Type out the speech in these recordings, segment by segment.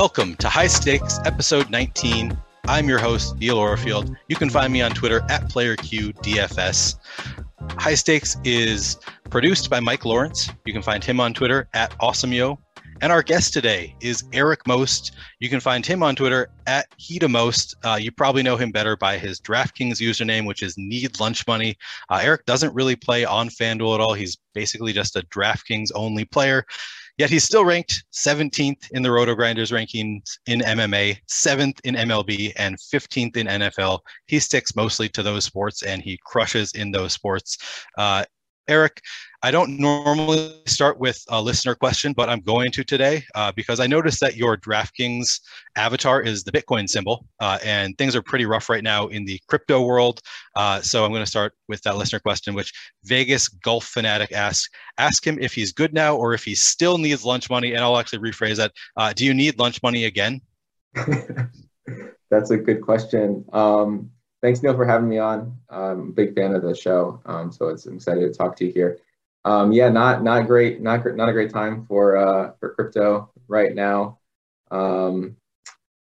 Welcome to High Stakes, episode 19. I'm your host, Neil Orfield. You can find me on Twitter at PlayerQDFS. High Stakes is produced by Mike Lawrence. You can find him on Twitter at Awesemo. And our guest today is Eric Most. You can find him on Twitter at HeDaMost. Uh, you probably know him better by his DraftKings username, which is Need Lunch Money. Uh, Eric doesn't really play on FanDuel at all. He's basically just a DraftKings only player. Yet he's still ranked 17th in the RotoGrinders rankings in MMA, 7th in MLB, and 15th in NFL. He sticks mostly to those sports and he crushes in those sports. Uh, Eric, I don't normally start with a listener question, but I'm going to today uh, because I noticed that your DraftKings avatar is the Bitcoin symbol, uh, and things are pretty rough right now in the crypto world. Uh, so I'm going to start with that listener question, which Vegas Golf Fanatic asks: Ask him if he's good now or if he still needs lunch money. And I'll actually rephrase that: uh, Do you need lunch money again? That's a good question. Um, thanks, Neil, for having me on. I'm a big fan of the show, um, so it's, I'm excited to talk to you here. Um, yeah, not not great, not not a great time for uh, for crypto right now. Um,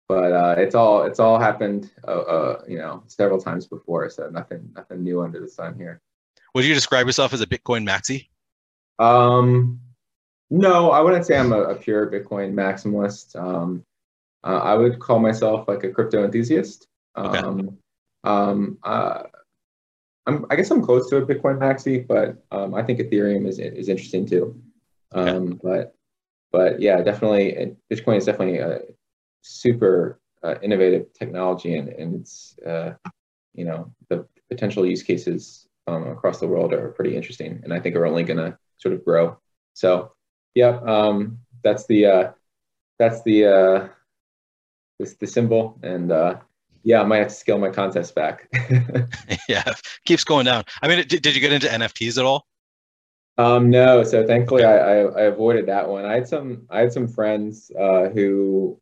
but uh, it's all it's all happened, uh, uh, you know, several times before, so nothing nothing new under the sun here. Would you describe yourself as a Bitcoin maxi? Um, no, I wouldn't say I'm a, a pure Bitcoin maximalist. Um, uh, I would call myself like a crypto enthusiast. Okay. Um, um, uh, I'm, I guess I'm close to a Bitcoin maxi, but um, I think Ethereum is is interesting too. Um, Okay. But but yeah, definitely Bitcoin is definitely a super uh, innovative technology, and and it's uh, you know the potential use cases um, across the world are pretty interesting, and I think are only going to sort of grow. So yeah, um, that's the uh, that's the uh, this the symbol, and uh, yeah, I might have to scale my contest back. yeah, keeps going down. I mean, did, did you get into NFTs at all? Um, no, so thankfully I, I, I avoided that one. I had some I had some friends uh, who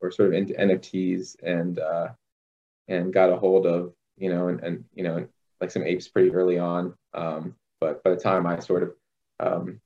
were sort of into NFTs and uh, and got a hold of you know and, and you know like some apes pretty early on. Um, but by the time I sort of um,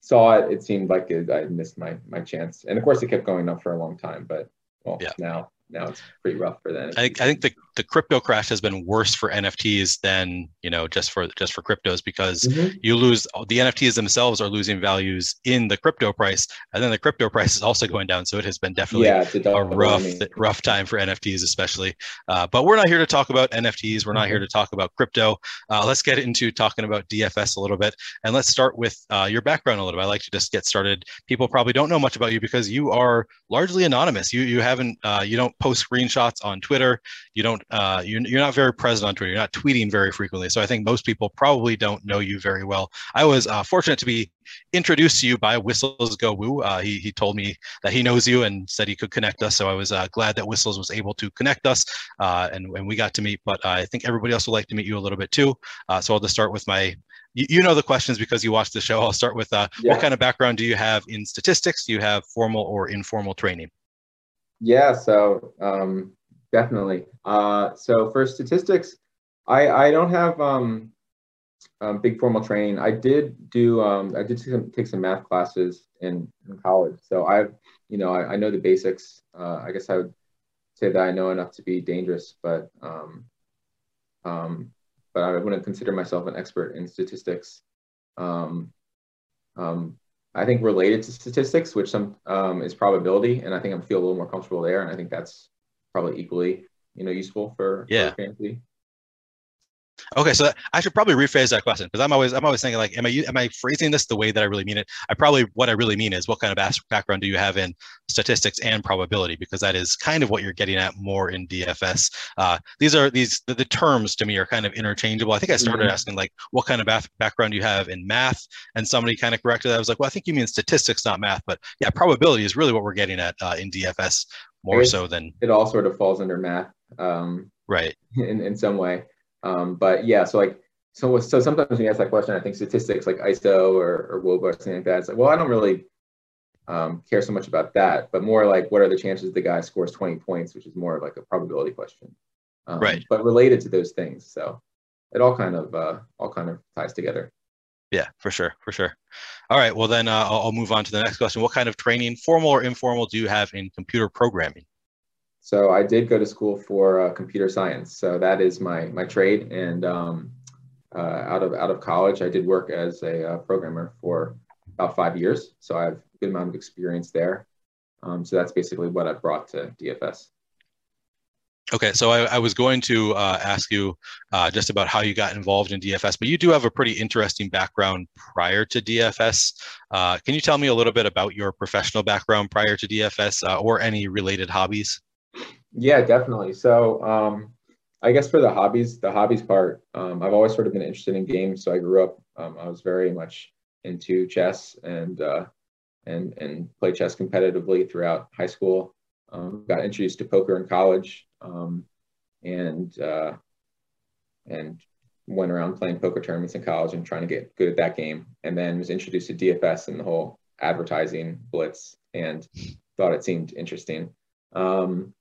saw it, it seemed like it, I missed my my chance. And of course, it kept going up for a long time. But well, Yeah. now now it's pretty rough for them. I think I think the, the crypto crash has been worse for NFTs than you know just for just for cryptos because Mhm. you lose the NFTs themselves are losing values in the crypto price, and then the crypto price is also going down. So it has been definitely yeah, a, a rough rough time for NFTs, especially. Uh, but we're not here to talk about NFTs. We're not Mm-hmm. here to talk about crypto. Uh, let's get into talking about DFS a little bit, and let's start with uh, your background a little bit. I like to just get started. People probably don't know much about you because you are largely anonymous. You you haven't uh, you don't post screenshots on Twitter. You don't uh, you, you're not very present on Twitter. You're not tweeting very frequently. So I think most people probably don't know you very well. I was uh, fortunate to be introduced to you by Whistles Go Woo. Uh, he, he told me that he knows you and said he could connect us. So I was uh, glad that Whistles was able to connect us uh, and, and we got to meet. But I think everybody else would like to meet you a little bit too. Uh, so I'll just start with my, you, know the questions because you watched the show. I'll start with uh, Yeah. what kind of background do you have in statistics? Do you have formal or informal training? Yeah, so um, definitely. Uh, so for statistics, I I don't have um, um, big formal training. I did do um, I did take some, take some math classes in, in college, so I've you know I, I know the basics. Uh, I guess I would say that I know enough to be dangerous, but um, um, but I wouldn't consider myself an expert in statistics. Um, um, I think related to statistics, which some um, is probability, and I think I feel a little more comfortable there, and I think that's probably equally you know useful for, yeah. for fantasy. Okay, so I should probably rephrase that question because I'm always I'm always thinking like, am I am I phrasing this the way that I really mean it? I probably what I really mean is what kind of background do you have in statistics and probability because that is kind of what you're getting at more in DFS. Uh, these are these the, the, terms to me are kind of interchangeable. I think I started mm-hmm. asking like, what kind of bath, background do you have in math, and somebody kind of corrected that. I was like, well, I think you mean statistics, not math, but yeah, probability is really what we're getting at uh, in DFS more so than it all sort of falls under math, um, right? In in some way. Um, but yeah, so like, so so sometimes when you ask that question, I think statistics like ISO or, or WOBA or something like that, it's like, well, I don't really um, care so much about that, but more like what are the chances the guy scores 20 points, which is more like a probability question, um, right? But related to those things, so it all kind of uh, all kind of ties together. Yeah, for sure, for sure. All right, well then uh, I'll, I'll move on to the next question. What kind of training, formal or informal, do you have in computer programming? So I did go to school for uh, computer science. So that is my my trade. And um, uh, out of out of college, I did work as a uh, programmer for about five years. So I have a good amount of experience there. Um, so that's basically what I brought to DFS. Okay, so I, I was going to uh, ask you uh, just about how you got involved in DFS, but you do have a pretty interesting background prior to DFS. Uh, can you tell me a little bit about your professional background prior to DFS or any related hobbies? Yeah, definitely. So um, I guess for the hobbies, the hobbies part, um, I've always sort of been interested in games. So I grew up, um, I was very much into chess and uh, and and played chess competitively throughout high school. Um, got introduced to poker in college, um, and uh, and went around playing poker tournaments in college and trying to get good at that game. And then was introduced to DFS and the whole advertising blitz, and thought it seemed interesting. Um,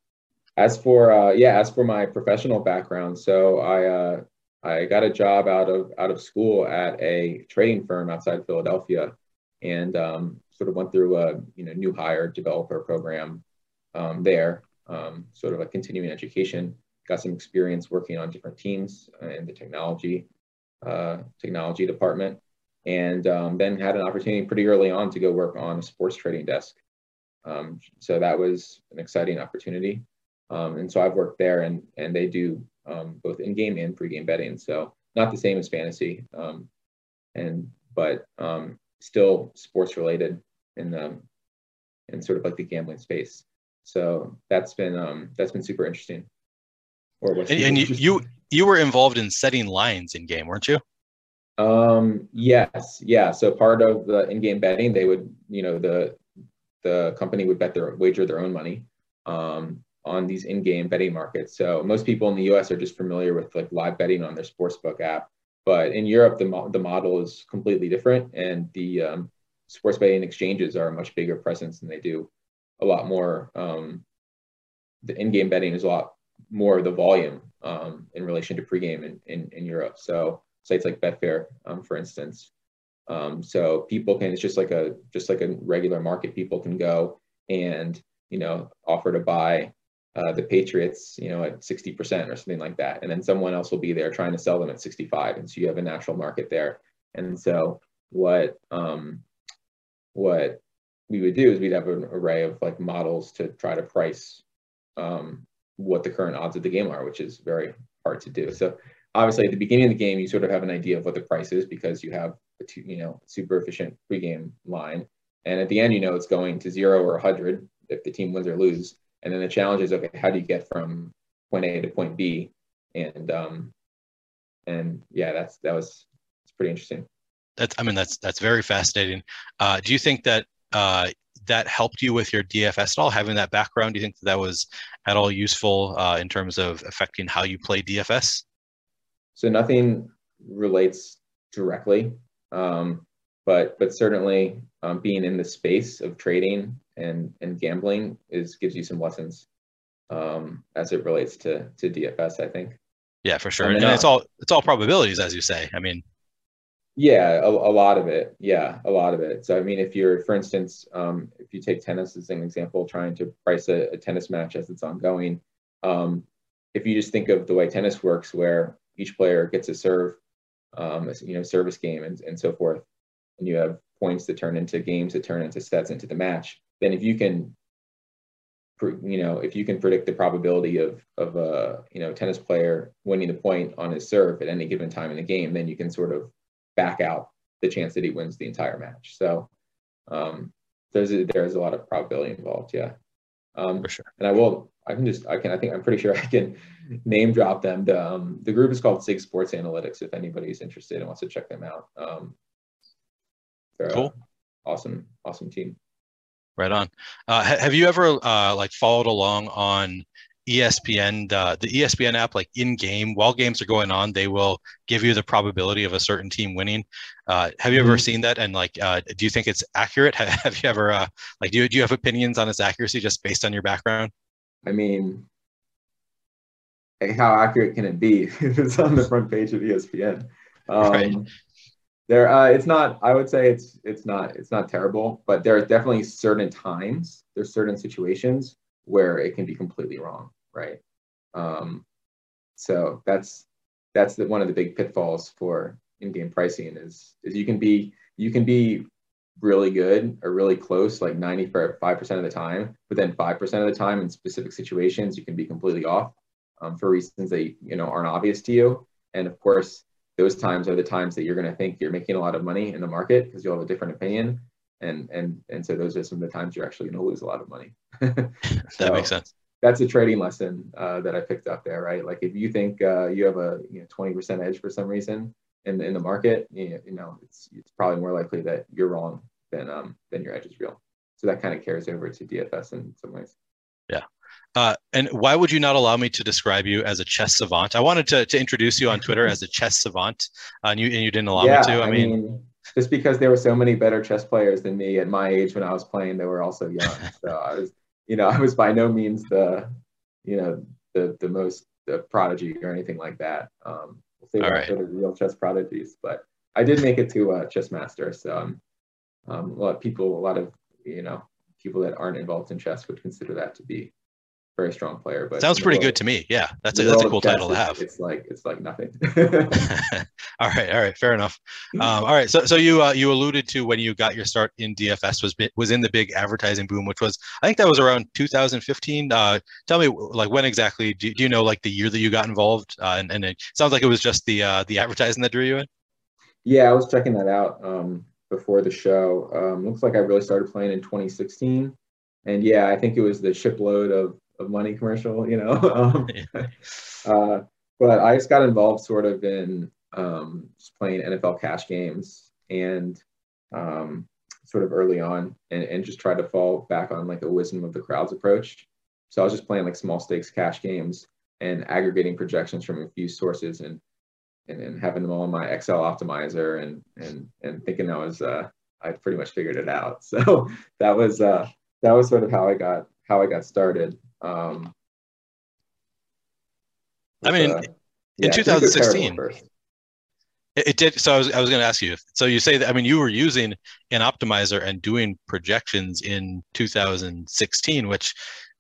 as for uh, yeah, as for my professional background, so I uh, I got a job out of out of school at a trading firm outside Philadelphia, and um, sort of went through a you know new hire developer program um, there, um, sort of a continuing education. Got some experience working on different teams in the technology uh, technology department, and um, then had an opportunity pretty early on to go work on a sports trading desk. Um, so that was an exciting opportunity. Um, and so I've worked there and, and they do um, both in-game and pre-game betting. So not the same as fantasy, um, and but um, still sports related in the in sort of like the gambling space. So that's been um, that's been super interesting. Or and, and you, you you were involved in setting lines in game, weren't you? Um, yes, yeah. So part of the in-game betting, they would, you know, the the company would bet their wager their own money. Um, on these in-game betting markets. So most people in the US are just familiar with like live betting on their sportsbook app. But in Europe, the, mo- the model is completely different, and the um, sports betting exchanges are a much bigger presence, and they do a lot more. Um, the in-game betting is a lot more of the volume um, in relation to pregame in, in, in Europe. So sites like Betfair, um, for instance. Um, so people can it's just like a just like a regular market. People can go and you know offer to buy uh, the Patriots, you know, at 60% or something like that. And then someone else will be there trying to sell them at 65. And so you have a natural market there. And so what, um, what we would do is we'd have an array of like models to try to price um, what the current odds of the game are, which is very hard to do. So obviously at the beginning of the game, you sort of have an idea of what the price is because you have a two, you know, super efficient pregame line. And at the end, you know, it's going to zero or 100 if the team wins or lose. And then the challenge is okay, how do you get from point A to point B? And um, and yeah, that's that was it's pretty interesting. That's I mean that's that's very fascinating. Uh, do you think that uh, that helped you with your DFS at all? Having that background, do you think that, that was at all useful uh, in terms of affecting how you play DFS? So nothing relates directly, um, but but certainly um, being in the space of trading and and gambling is gives you some lessons um, as it relates to to DFS. I think. Yeah, for sure. And, and uh, it's all it's all probabilities, as you say. I mean. Yeah, a, a, lot of it. Yeah, a lot of it. So I mean, if you're, for instance, um, if you take tennis as an example, trying to price a, a tennis match as it's ongoing, um, if you just think of the way tennis works, where each player gets a serve, um, you know, service game and, and so forth, and you have points that turn into games that turn into sets into the match, then if you can, you know, if you can predict the probability of of a you know tennis player winning the point on his serve at any given time in the game, then you can sort of back out the chance that he wins the entire match. So um, there's a, there's a lot of probability involved. Yeah. Um, For sure. And I will. I can just. I can. I think. I'm pretty sure I can name drop them. The um, the group is called Sig Sports Analytics. If anybody's interested and wants to check them out. Um, cool. Awesome. Awesome team. Right on. Uh, have you ever uh, like followed along on ESPN, the, the ESPN app, like in game, while games are going on, they will give you the probability of a certain team winning. Uh, have you ever mm-hmm. seen that? And like, uh, do you think it's accurate? Have you ever, uh, like, do you, do you have opinions on its accuracy just based on your background? I mean, how accurate can it be if it's on the front page of ESPN? Um, right. There, uh, it's not. I would say it's it's not it's not terrible, but there are definitely certain times, there's certain situations where it can be completely wrong right? Um, so that's that's the, one of the big pitfalls for in-game pricing is is you can be you can be really good or really close like 95% of the time but then 5% of the time in specific situations you can be completely off um, for reasons that you know aren't obvious to you and of course those times are the times that you're going to think you're making a lot of money in the market because you'll have a different opinion and and and so those are some of the times you're actually going to lose a lot of money so, that makes sense that's a trading lesson uh, that I picked up there, right? Like if you think uh, you have a you know 20% edge for some reason in the, in the market, you, you know it's it's probably more likely that you're wrong than um than your edge is real. So that kind of carries over to DFS in some ways. Uh, and why would you not allow me to describe you as a chess savant? I wanted to, to introduce you on Twitter as a chess savant, uh, and you and you didn't allow yeah, me to. I, I mean, mean, just because there were so many better chess players than me at my age when I was playing, they were also young. So I was you know, I was by no means the, you know, the the most the prodigy or anything like that. Um, we'll say that for the real chess prodigies, but I did make it to a chess master. So um, um, a lot of people, a lot of you know, people that aren't involved in chess would consider that to be very strong player. But sounds pretty good to me. Yeah, that's a that's a cool title to have. It's like it's like nothing. all right, all right, fair enough. Um, all right, so so you uh, you alluded to when you got your start in DFS was was in the big advertising boom, which was I think that was around 2015. Uh, tell me like when exactly? Do, do you know like the year that you got involved? Uh, and and it sounds like it was just the uh, the advertising that drew you in. Yeah, I was checking that out um, before the show. Um, looks like I really started playing in 2016 and yeah, I think it was the shipload of of money commercial, you know. um, uh, but I just got involved sort of in um, just playing NFL cash games and um, sort of early on and, and just tried to fall back on like a wisdom of the crowds approach. So I was just playing like small stakes cash games and aggregating projections from a few sources and and, and having them all in my Excel optimizer and and and thinking I was uh, I pretty much figured it out. So that was uh, that was sort of how I got how I got started. Um, I mean, uh, in 2016, it, it, did. So I was, I was going to ask you. So you say that I mean you were using an optimizer and doing projections in 2016, which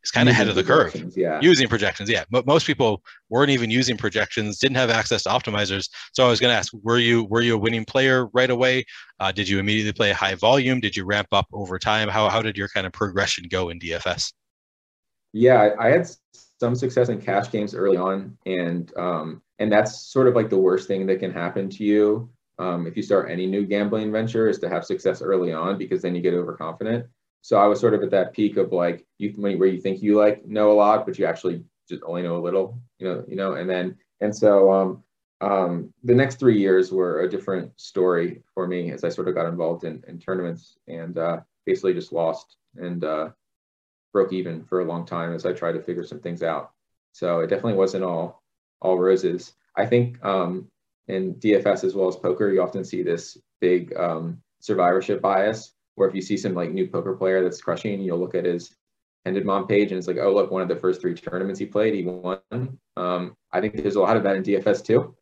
is kind of ahead of the curve. Yeah. Using projections, yeah. But most people weren't even using projections, didn't have access to optimizers. So I was going to ask, were you were you a winning player right away? Uh, did you immediately play high volume? Did you ramp up over time? How how did your kind of progression go in DFS? Yeah, I had some success in cash games early on, and um, and that's sort of like the worst thing that can happen to you um, if you start any new gambling venture is to have success early on because then you get overconfident. So I was sort of at that peak of like you where you think you like know a lot, but you actually just only know a little, you know, you know, and then and so um, um, the next three years were a different story for me as I sort of got involved in, in tournaments and uh, basically just lost and uh, broke even for a long time as I tried to figure some things out. So it definitely wasn't all all roses. I think um, in DFS as well as poker, you often see this big um, survivorship bias, where if you see some like new poker player that's crushing, you'll look at his Hendon Mob page and it's like, oh look, one of the first three tournaments he played, he won. Um, I think there's a lot of that in DFS too.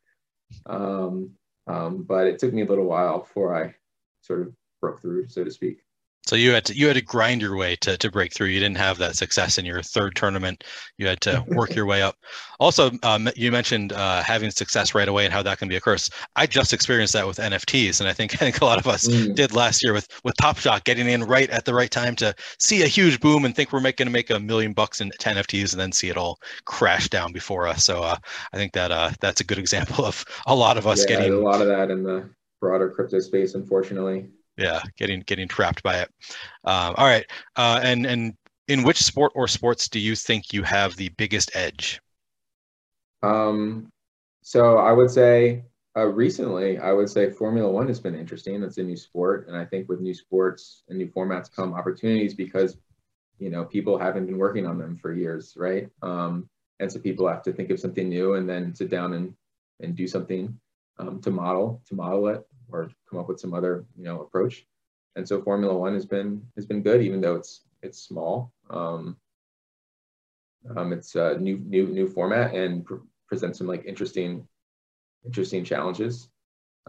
Um, Um, but it took me a little while before I sort of broke through, so to speak. So you had to you had to grind your way to to break through. You didn't have that success in your third tournament. You had to work your way up. Also, um, you mentioned uh, having success right away and how that can be a curse. I just experienced that with NFTs, and I think I think a lot of us mm. did last year with with Top Shot getting in right at the right time to see a huge boom and think we're making to make a million bucks in NFTs, and then see it all crash down before us. So uh, I think that uh, that's a good example of a lot of us yeah, getting a lot of that in the broader crypto space, unfortunately yeah getting getting trapped by it. Um, all right uh, and and in which sport or sports do you think you have the biggest edge? Um so i would say uh, recently i would say formula one has been interesting. It's a new sport and i think with new sports and new formats come opportunities because you know people haven't been working on them for years right? Um, and so people have to think of something new and then sit down and and do something um, to model to model it or come up with some other you know approach. And so Formula One has been has been good, even though it's it's small. Um, um, it's a new new new format and pr- presents some like interesting interesting challenges.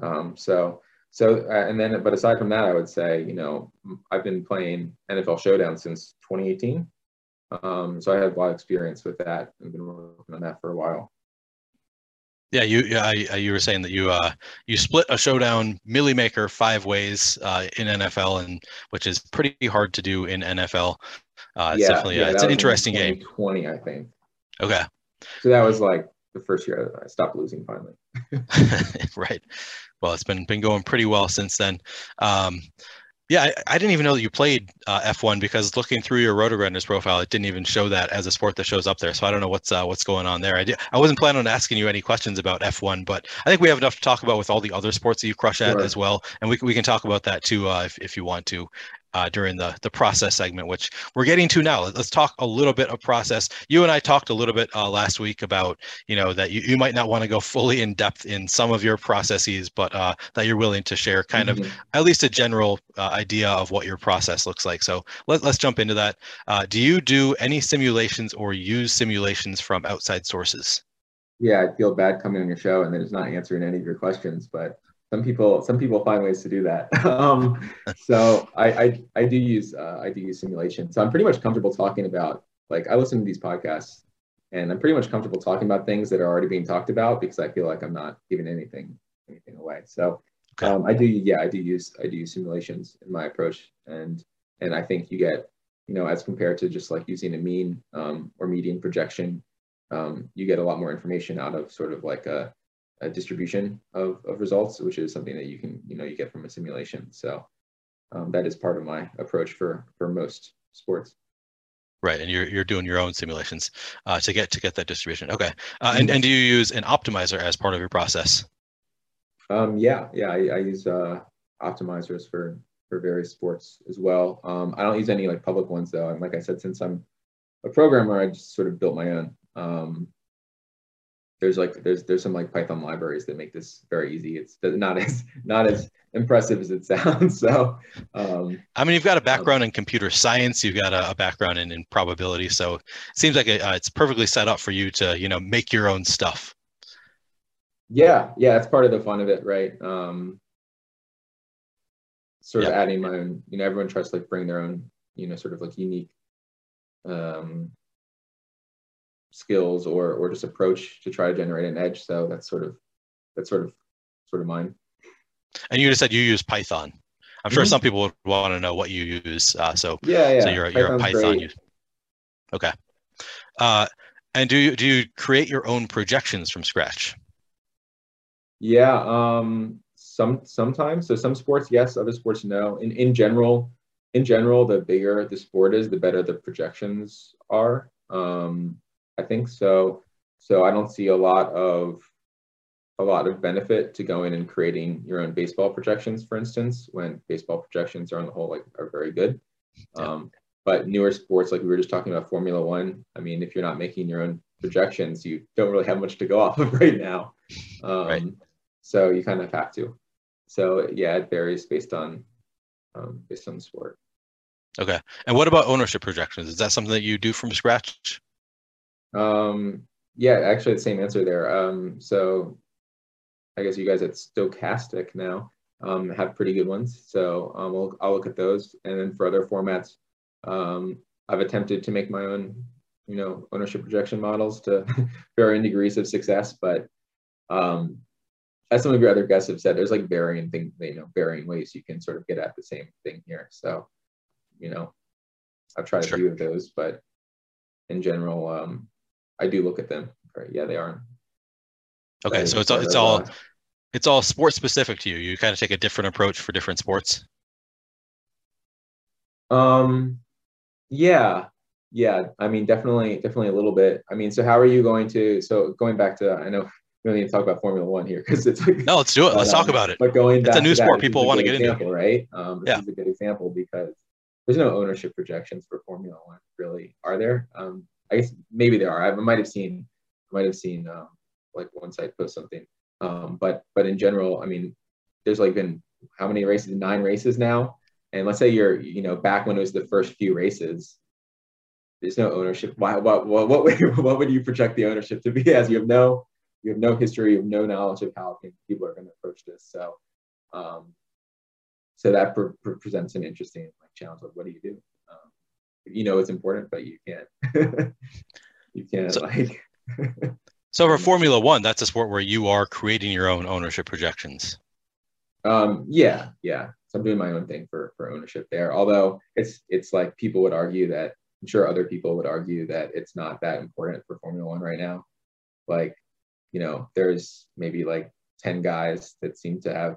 Um, so so uh, and then but aside from that, I would say you know I've been playing NFL Showdown since 2018. Um, so I have a lot of experience with that and been working on that for a while. Yeah, you yeah, you were saying that you uh you split a showdown milli maker five ways uh, in NFL, and which is pretty hard to do in NFL. Uh, it's yeah, definitely yeah, uh, it's an interesting game. Twenty, I think. Okay. So that was like the first year I stopped losing finally. right. Well, it's been been going pretty well since then. Um, yeah, I, I, didn't even know that you played uh, F1 because looking through your RotoGrinders profile, it didn't even show that as a sport that shows up there. So I don't know what's uh, what's going on there. I, did, I wasn't planning on asking you any questions about F1, but I think we have enough to talk about with all the other sports that you crush at sure. as well, and we we can talk about that too uh, if if you want to uh, during the the process segment, which we're getting to now. Let's talk a little bit of process. You and I talked a little bit uh, last week about you know that you, you might not want to go fully in depth in some of your processes, but uh, that you're willing to share kind mm-hmm. of at least a general uh, idea of what your process looks like. So let, let's jump into that. Uh, do you do any simulations or use simulations from outside sources? Yeah, I feel bad coming on your show and then just not answering any of your questions, but some people some people find ways to do that. um, so I, I, I do use uh, I do use simulation. So I'm pretty much comfortable talking about like I listen to these podcasts and I'm pretty much comfortable talking about things that are already being talked about because I feel like I'm not giving anything anything away. So um, I do yeah I do use I do use simulations in my approach and and I think you get you know as compared to just like using a mean um, or median projection um, you get a lot more information out of sort of like a a distribution of, of results, which is something that you can, you know, you get from a simulation. So um, that is part of my approach for, for most sports. Right, and you're you're doing your own simulations uh, to get to get that distribution. Okay, uh, and and do you use an optimizer as part of your process? Um, yeah, yeah, I, I use uh, optimizers for for various sports as well. Um, I don't use any like public ones though, and like I said, since I'm a programmer, I just sort of built my own. Um, there's like there's there's some like Python libraries that make this very easy. It's not as not as impressive as it sounds. So, um, I mean, you've got a background in computer science, you've got a, a background in, in probability, so it seems like it, uh, it's perfectly set up for you to you know make your own stuff. Yeah, yeah, that's part of the fun of it, right? Um, sort of adding my own. You know, everyone tries to like bring their own, you know, sort of like unique um, skills or or just approach to try to generate an edge. So that's sort of that's sort of sort of mine. And you just said you use Python. I'm sure mm-hmm. some people would want to know what you use. Uh, so yeah, yeah. So you're you're a Python. User. Okay. Uh, and do you do you create your own projections from scratch? Yeah. Um. Some sometimes. So some sports, yes. Other sports, no. In in general, in general, the bigger the sport is, the better the projections are. Um, I think so. So I don't see a lot of a lot of benefit to going and creating your own baseball projections, for instance, when baseball projections are on the whole like are very good. Yeah. Um, but newer sports, like we were just talking about Formula One, I mean, if you're not making your own projections, you don't really have much to go off of right now. Um, right. So you kind of have to. So yeah, it varies based on um, based on the sport. Okay. And what about ownership projections? Is that something that you do from scratch? Um, yeah, actually, the same answer there. Um, so I guess you guys at Stokastic now um, have pretty good ones. So um, we'll, I'll look at those. And then for other formats, um, I've attempted to make my own, you know, ownership projection models to varying degrees of success. But um, as some of your other guests have said, there's like varying things, you know, varying ways you can sort of get at the same thing here. So, you know, I've tried sure. a few of those, but in general, um, I do look at them. Right? Yeah, they are. Okay, so it's all, it's all uh, it's all sport specific to you. You kind of take a different approach for different sports. Um, yeah, yeah. I mean, definitely, definitely a little bit. I mean, so how are you going to? So going back to, I know we don't need to talk about Formula One here because it's like, no, let's do it. Let's um, talk about it. But going, it's a new sport. That, people want to get example, into, right? Um, this yeah. is a good example because there's no ownership projections for Formula One, really, are there? Um, I guess maybe there are. I might have seen, might have seen um, like one site post something um, but but in general, I mean, there's like been how many races? Nine races now. And let's say you're, you know, back when it was the first few races, there's no ownership. Why, what, what, what, would, what would you project the ownership to be as? You have no, you have no history, you have no knowledge of how people are going to approach this. So, um, so that pre- pre- presents an interesting like challenge. Like, what do you do? You know, it's important, but you can't, you can't so, like. So for Formula One, that's a sport where you are creating your own ownership projections. Um, yeah, yeah. So I'm doing my own thing for for ownership there. Although it's it's like people would argue that I'm sure other people would argue that it's not that important for Formula One right now. Like, you know, there's maybe like 10 guys that seem to have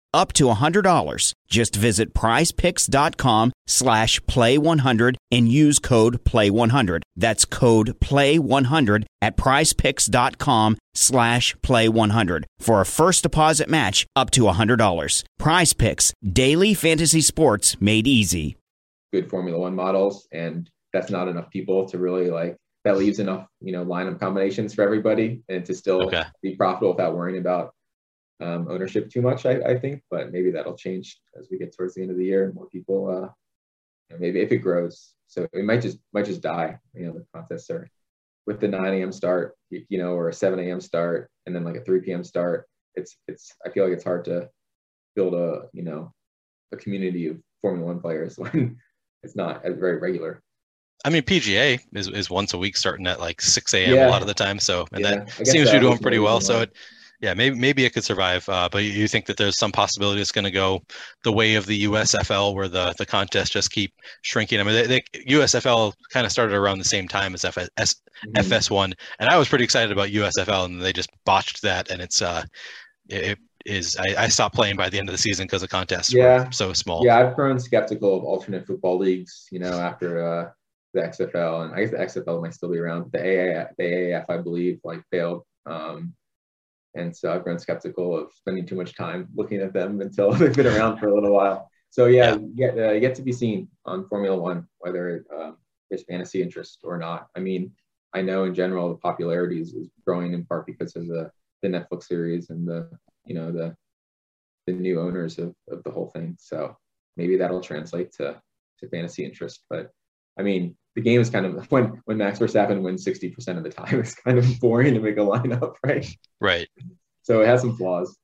up to $100. Just visit prizepicks.com slash play100 and use code play100. That's code play100 at prizepicks.com slash play100 for a first deposit match up to $100. PrizePicks, daily fantasy sports made easy. Good Formula One models, and that's not enough people to really like that leaves enough, you know, lineup combinations for everybody and to still okay. be profitable without worrying about um, ownership too much, I, I, think. But maybe that'll change as we get towards the end of the year and more people, uh, you know, maybe if it grows. So it might just might just die. You know, the contests are with the 9 a.m. start, you know, or a 7 a.m. start, and then like a 3 p.m. start. It's it's. I feel like it's hard to build a you know a community of Formula One players when it's not as very regular. I mean, PGA is, is once a week starting at like 6 a.m. Yeah. a lot of the time. So, and yeah. that seems to be doing pretty well. So, it, yeah, maybe maybe it could survive. Uh, but you think that there's some possibility it's going to go the way of the USFL, where the the contests just keep shrinking. I mean, they, they, USFL kind of started around the same time as FS, mm-hmm. FS1, and I was pretty excited about USFL, and they just botched that, and it's uh, it, is I, I, stopped playing by the end of the season because the contests yeah. were so small. Yeah, I've grown skeptical of alternate football leagues. You know, after uh, the XFL, and I guess the XFL might still be around. The AAF, the AAF I believe, like failed. Um, and so I've grown skeptical of spending too much time looking at them until they've been around for a little while. So yeah, yeah. Yet, uh, yet to be seen on Formula One whether um, there's fantasy interest or not. I mean, I know in general the popularity is, is growing in part because of the the Netflix series and the you know the the new owners of, of the whole thing. So maybe that'll translate to to fantasy interest. But I mean, the game is kind of when when Max Verstappen wins 60% of the time, it's kind of boring to make a lineup, right? Right. So it has some flaws.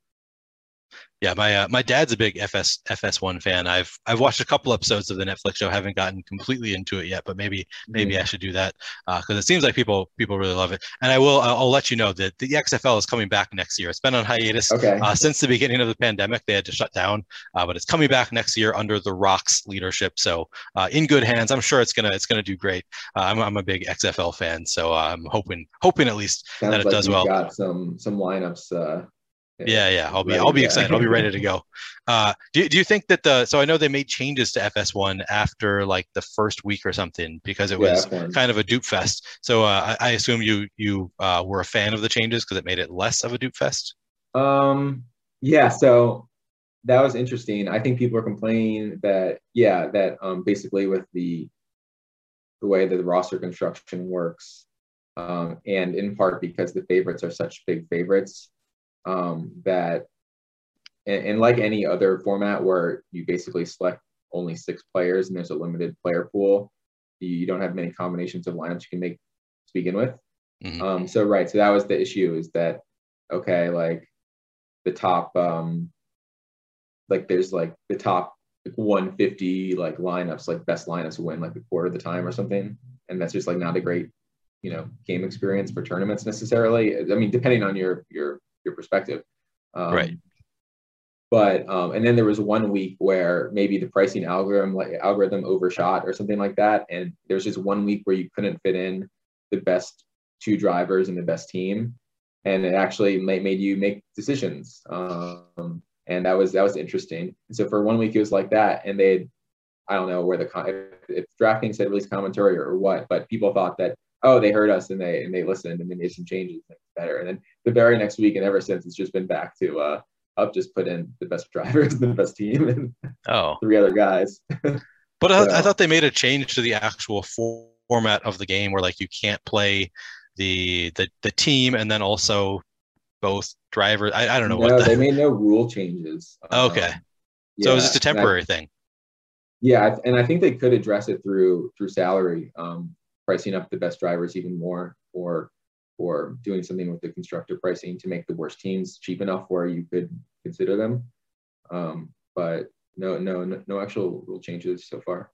Yeah, my uh, my dad's a big FS FS1 fan. I've I've watched a couple episodes of the Netflix show. Haven't gotten completely into it yet, but maybe maybe mm. I should do that because uh, it seems like people people really love it. And I will I'll, I'll, let you know that the XFL is coming back next year. It's been on hiatus okay. uh, since the beginning of the pandemic. They had to shut down, uh, but it's coming back next year under the Rock's leadership. So uh, in good hands. I'm sure it's gonna it's gonna do great. Uh, I'm I'm a big XFL fan, so I'm hoping hoping at least Sounds that it like does well. Got some some lineups yeah, yeah, I'll be I'll be excited. I'll be ready to go. Uh, do do you think that the so I know they made changes to FS1 after like the first week or something because it was yeah, kind of a dupe fest. So uh, I, I, assume you you uh, were a fan of the changes because it made it less of a dupe fest. Um, yeah. So that was interesting. I think people are complaining that yeah that um, basically with the the way that the roster construction works, um, and in part because the favorites are such big favorites um, that, and, and, like any other format where you basically select only six players and there's a limited player pool, you don't have many combinations of lineups you can make to begin with. Mm-hmm. Um, so right, so that was the issue is that okay, like the top, um, like there's like the top 150 like lineups, like best lineups win like a quarter of the time or something, and that's just like not a great you know game experience for tournaments necessarily. I mean, depending on your your your perspective. Um, right. But um, and then there was one week where maybe the pricing algorithm like algorithm overshot or something like that, and there was just one week where you couldn't fit in the best two drivers and the best team, and it actually made, made you make decisions. Um, and that was that was interesting. And so for one week it was like that, and they, I don't know where the if, if DraftKings had released commentary or what, but people thought that oh, they heard us and they and they listened and they made some changes better. And then the very next week and ever since, it's just been back to uh, up just put in the best drivers, the best team, and oh, three other guys. but I, so, I, thought they made a change to the actual format of the game where like you can't play the the the team and then also both drivers. I, I don't know no, what the... they made no rule changes. Okay, um, so yeah, it was just a temporary I, thing. Yeah, and I think they could address it through through salary. Um, pricing up the best drivers even more or or doing something with the constructor pricing to make the worst teams cheap enough where you could consider them. Um, but no, no, no actual rule changes so far.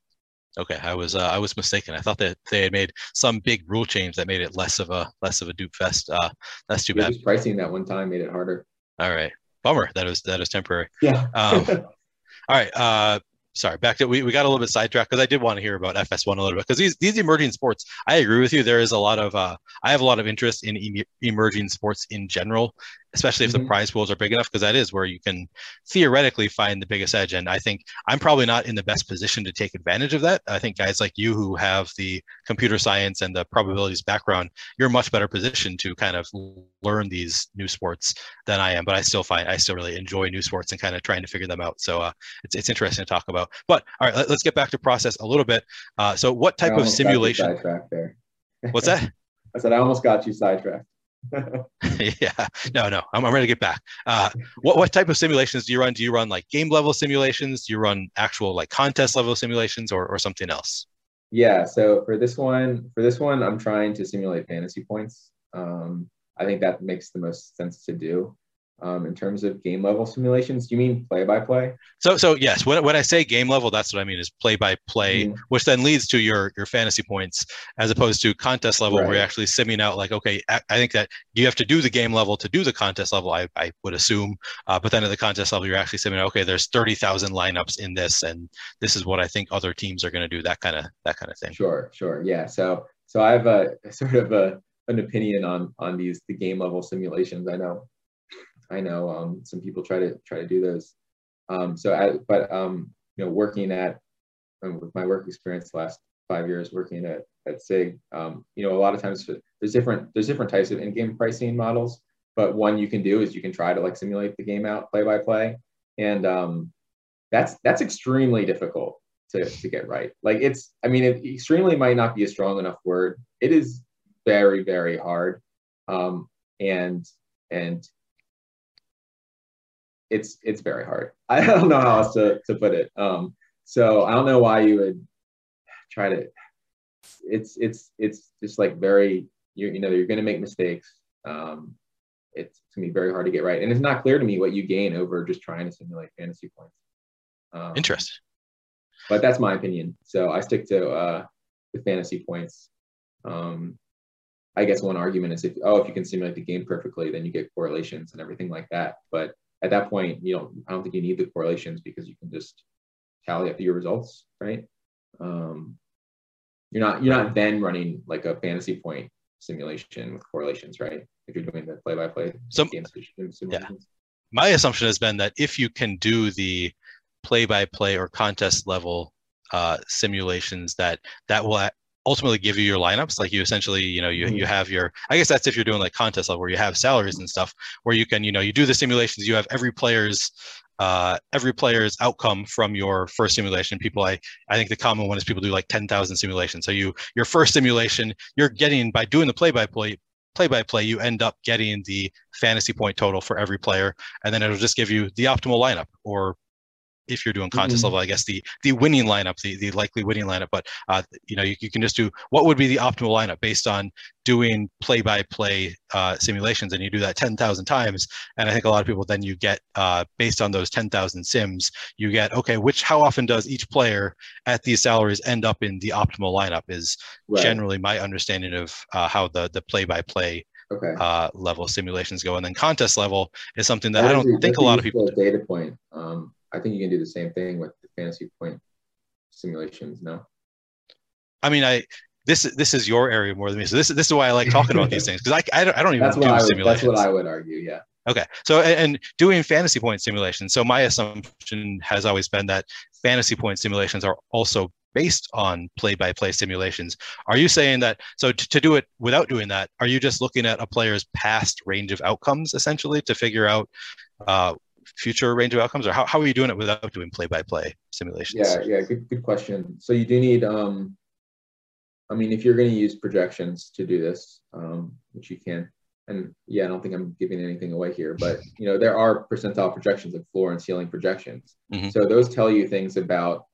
Okay, I was uh, I was mistaken. I thought that they had made some big rule change that made it less of a less of a dupe fest. Uh, that's too bad. pricing that one time made it harder. All right, bummer. That was that was temporary. Yeah. um, all right. Uh, sorry, back to we, we got a little bit sidetracked because I did want to hear about FS1 a little bit because these these emerging sports. I agree with you. There is a lot of uh, I have a lot of interest in e- emerging sports in general, especially if mm-hmm. the prize pools are big enough, because that is where you can theoretically find the biggest edge. And I think I'm probably not in the best position to take advantage of that. I think guys like you who have the computer science and the probabilities background, you're much better positioned to kind of learn these new sports than I am. But I still find I still really enjoy new sports and kind of trying to figure them out. So uh, it's it's interesting to talk about. But all right, let, us get back to process a little bit. Uh, so what type of simulation? What's that? I said I almost got you sidetracked. yeah, no, no, I'm, I'm ready to get back. Uh, what what type of simulations do you run? Do you run like game level simulations? Do you run actual like contest level simulations, or or something else? Yeah, so for this one, for this one, I'm trying to simulate fantasy points. Um, I think that makes the most sense to do um, in terms of game level simulations. Do you mean play by play? So, so yes. When, when I say game level, that's what I mean is play by play, mm-hmm. which then leads to your your fantasy points, as opposed to contest level, right. where you're actually simming out like, okay, I, I, think that you have to do the game level to do the contest level. I, I would assume, uh, but then at the contest level, you're actually simming out, okay, there's thirty thousand lineups in this, and this is what I think other teams are going to do. That kind of that kind of thing. Sure, sure, yeah. So, so I have a sort of a an opinion on on these the game level simulations. I know I know um, some people try to try to do those. Um, so, I, but um, you know, working at um, with my work experience the last five years working at at Sig, um, you know, a lot of times there's different there's different types of in-game pricing models. But one you can do is you can try to like simulate the game out play by play, and um, that's that's extremely difficult to to get right. Like it's, I mean, it, extremely might not be a strong enough word. It is very very hard, and and it's it's very hard. I don't know how else to, to put it. Um, so I don't know why you would try to. It's it's it's just like very you you know you're going to make mistakes. Um, it's gonna be very hard to get right. And it's not clear to me what you gain over just trying to simulate fantasy points. Um, Interesting. But that's my opinion. So I stick to uh, the fantasy points. Um, I guess one argument is if oh if you can simulate the game perfectly, then you get correlations and everything like that. But at that point, you know, I don't think you need the correlations because you can just tally up your results, right? Um, you're not you're not then running like a fantasy point simulation with correlations, right? If you're doing the play-by-play so, simulations. Yeah. My assumption has been that if you can do the play-by-play or contest level uh, simulations, that that will ultimately give you your lineups like you essentially you know you, you mm-hmm. have your i guess that's if you're doing like contest level where you have salaries and stuff where you can you know you do the simulations you have every player's uh, every player's outcome from your first simulation people i i think the common one is people do like 10,000 simulations so you your first simulation you're getting by doing the play by play play by play you end up getting the fantasy point total for every player and then it'll just give you the optimal lineup or if you're doing contest mm-hmm. level, I guess the the winning lineup, the the likely winning lineup. But uh, you know, you, you, can just do what would be the optimal lineup based on doing play by play simulations, and you do that ten thousand times. And I think a lot of people then you get uh, based on those ten thousand sims, you get okay, which how often does each player at these salaries end up in the optimal lineup? Is right. generally my understanding of uh, how the the play by play okay. uh, level simulations go. And then contest level is something that, that I don't think a lot of people data point. Um, I think you can do the same thing with the fantasy point simulations. No. I mean, I this is this is your area more than me. So this this is why I like talking about these things because I, I don't, I don't even that's do what simulations. Would, that's what I would argue. Yeah. Okay. So and, and doing fantasy point simulations. So my assumption has always been that fantasy point simulations are also based on play-by-play simulations. Are you saying that so to, to do it without doing that, are you just looking at a player's past range of outcomes essentially to figure out uh, future range of outcomes, or how, how are you doing it without doing play-by-play simulations? Yeah, yeah, good, good question. So you do need, um, I mean, if you're going to use projections to do this, um, which you can, and yeah, I don't think I'm giving anything away here, but you know, there are percentile projections like floor and ceiling projections. Mm-hmm. So those tell you things about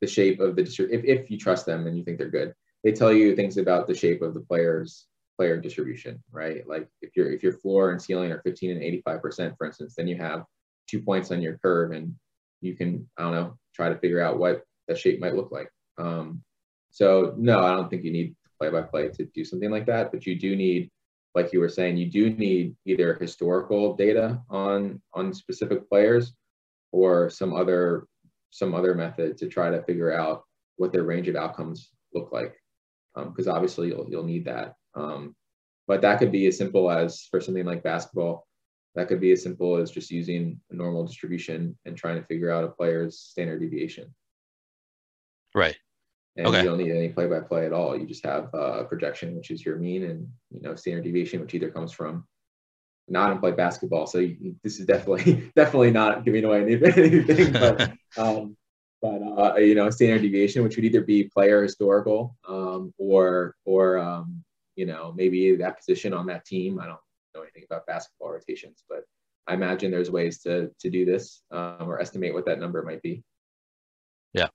the shape of the district. If, if you trust them and you think they're good, they tell you things about the shape of the players player distribution, right? Like if your if your floor and ceiling are 15 and 85 percent, for instance, then you have two points on your curve and you can, I don't know, try to figure out what that shape might look like. Um, so no, I don't think you need play by play to do something like that, but you do need, like you were saying, you do need either historical data on on specific players or some other some other method to try to figure out what their range of outcomes look like. Um, because um, obviously you'll you'll need that. Um, but that could be as simple as for something like basketball, that could be as simple as just using a normal distribution and trying to figure out a player's standard deviation. Right. And okay. you don't need any play-by-play at all. You just have uh, a projection, which is your mean, and you know standard deviation, which either comes from not in play basketball. So you, this is definitely definitely not giving away anything, but um, but uh, you know standard deviation, which would either be player historical um, or or um, you know maybe that position on that team. I don't anything about basketball rotations, but I imagine there's ways to to do this um, or estimate what that number might be. Yeah.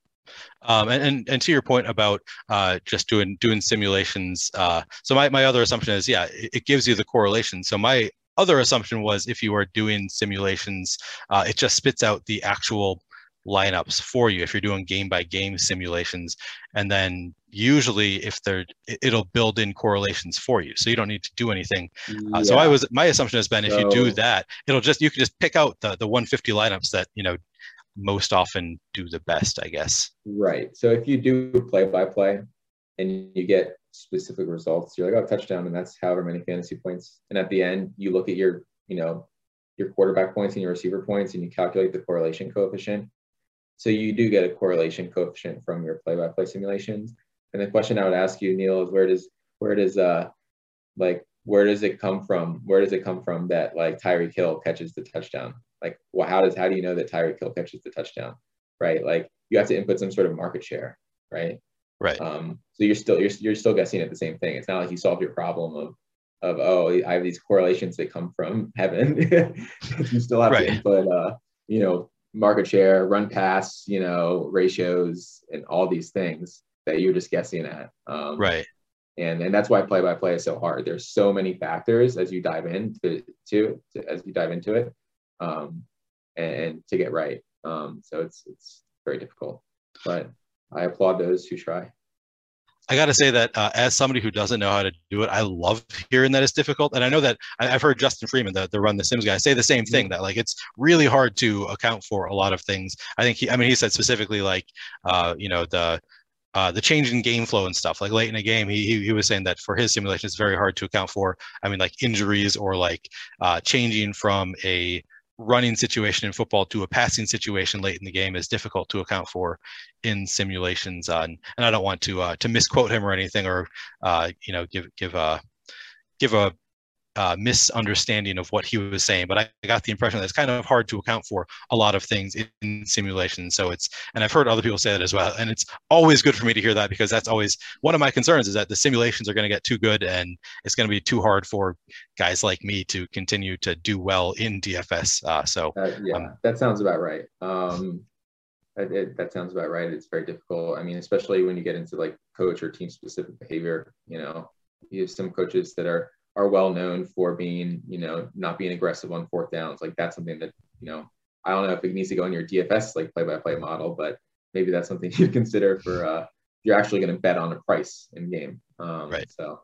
Um, and, and, and to your point about uh, just doing doing simulations, uh, so my, my other assumption is yeah, it, it, gives you the correlation. So my other assumption was if you are doing simulations, uh, it just spits out the actual lineups for you if you're doing game by game simulations. And then usually if they're it'll build in correlations for you. So you don't need to do anything. Uh, so i was my assumption has been if you do that it'll just you can just pick out the the 150 lineups that you know most often do the best i guess. Right. So if you do play by play and you get specific results you're like oh touchdown and that's however many fantasy points. And at the end you look at your you know your quarterback points and your receiver points and you calculate the correlation coefficient so you do get a correlation coefficient from your play-by-play simulations. And the question I would ask you, Neil, is where does where does uh like where does it come from? Where does it come from that like Tyreek Hill catches the touchdown? Like, well, how does how do you know that Tyreek Hill catches the touchdown? Right? Like you have to input some sort of market share, right? Right. Um, so you're still you're you're still guessing at the same thing. It's not like you solved your problem of of oh I have these correlations that come from heaven. you still have right. to input uh you know market share, run pass, you know, ratios, and all these things that you're just guessing at. Um, right. and and that's why play by play is so hard. There's so many factors as you dive into to, to as you dive into it, um, and, and, to get right. Um, so it's it's very difficult, but I applaud those who try. I got to say that uh, as somebody who doesn't know how to do it, I love hearing that it's difficult. And I know that I, have heard Justin Freeman, the, the Run the Sims guy, say the same thing mm-hmm. that like it's really hard to account for a lot of things. I think he, I mean, he said specifically like, uh, you know, the uh, the change in game flow and stuff. Like late in a game, he, he, he was saying that for his simulation, it's very hard to account for. I mean, like injuries or like uh, changing from a running situation in football to a passing situation late in the game is difficult to account for in simulations. Uh, and, and I don't want to uh, to misquote him or anything, or uh, you know, give give a give a uh, misunderstanding of what he was saying, but I got the impression that it's kind of hard to account for a lot of things in, simulation. So it's, and I've heard other people say that as well. And it's always good for me to hear that because that's always one of my concerns is that the simulations are going to get too good and it's going to be too hard for guys like me to continue to do well in DFS. Uh, so uh, yeah, um, that sounds about right. Um, it, it, that sounds about right. It's very difficult. I mean, especially when you get into like coach or team specific behavior, you know, you have some coaches that are are well known for being, you know, not being aggressive on fourth downs. Like that's something that, you know, I don't know if it needs to go in your DFS like play by play model, but maybe that's something you consider for uh, you're actually going to bet on a price in game. Um, right. So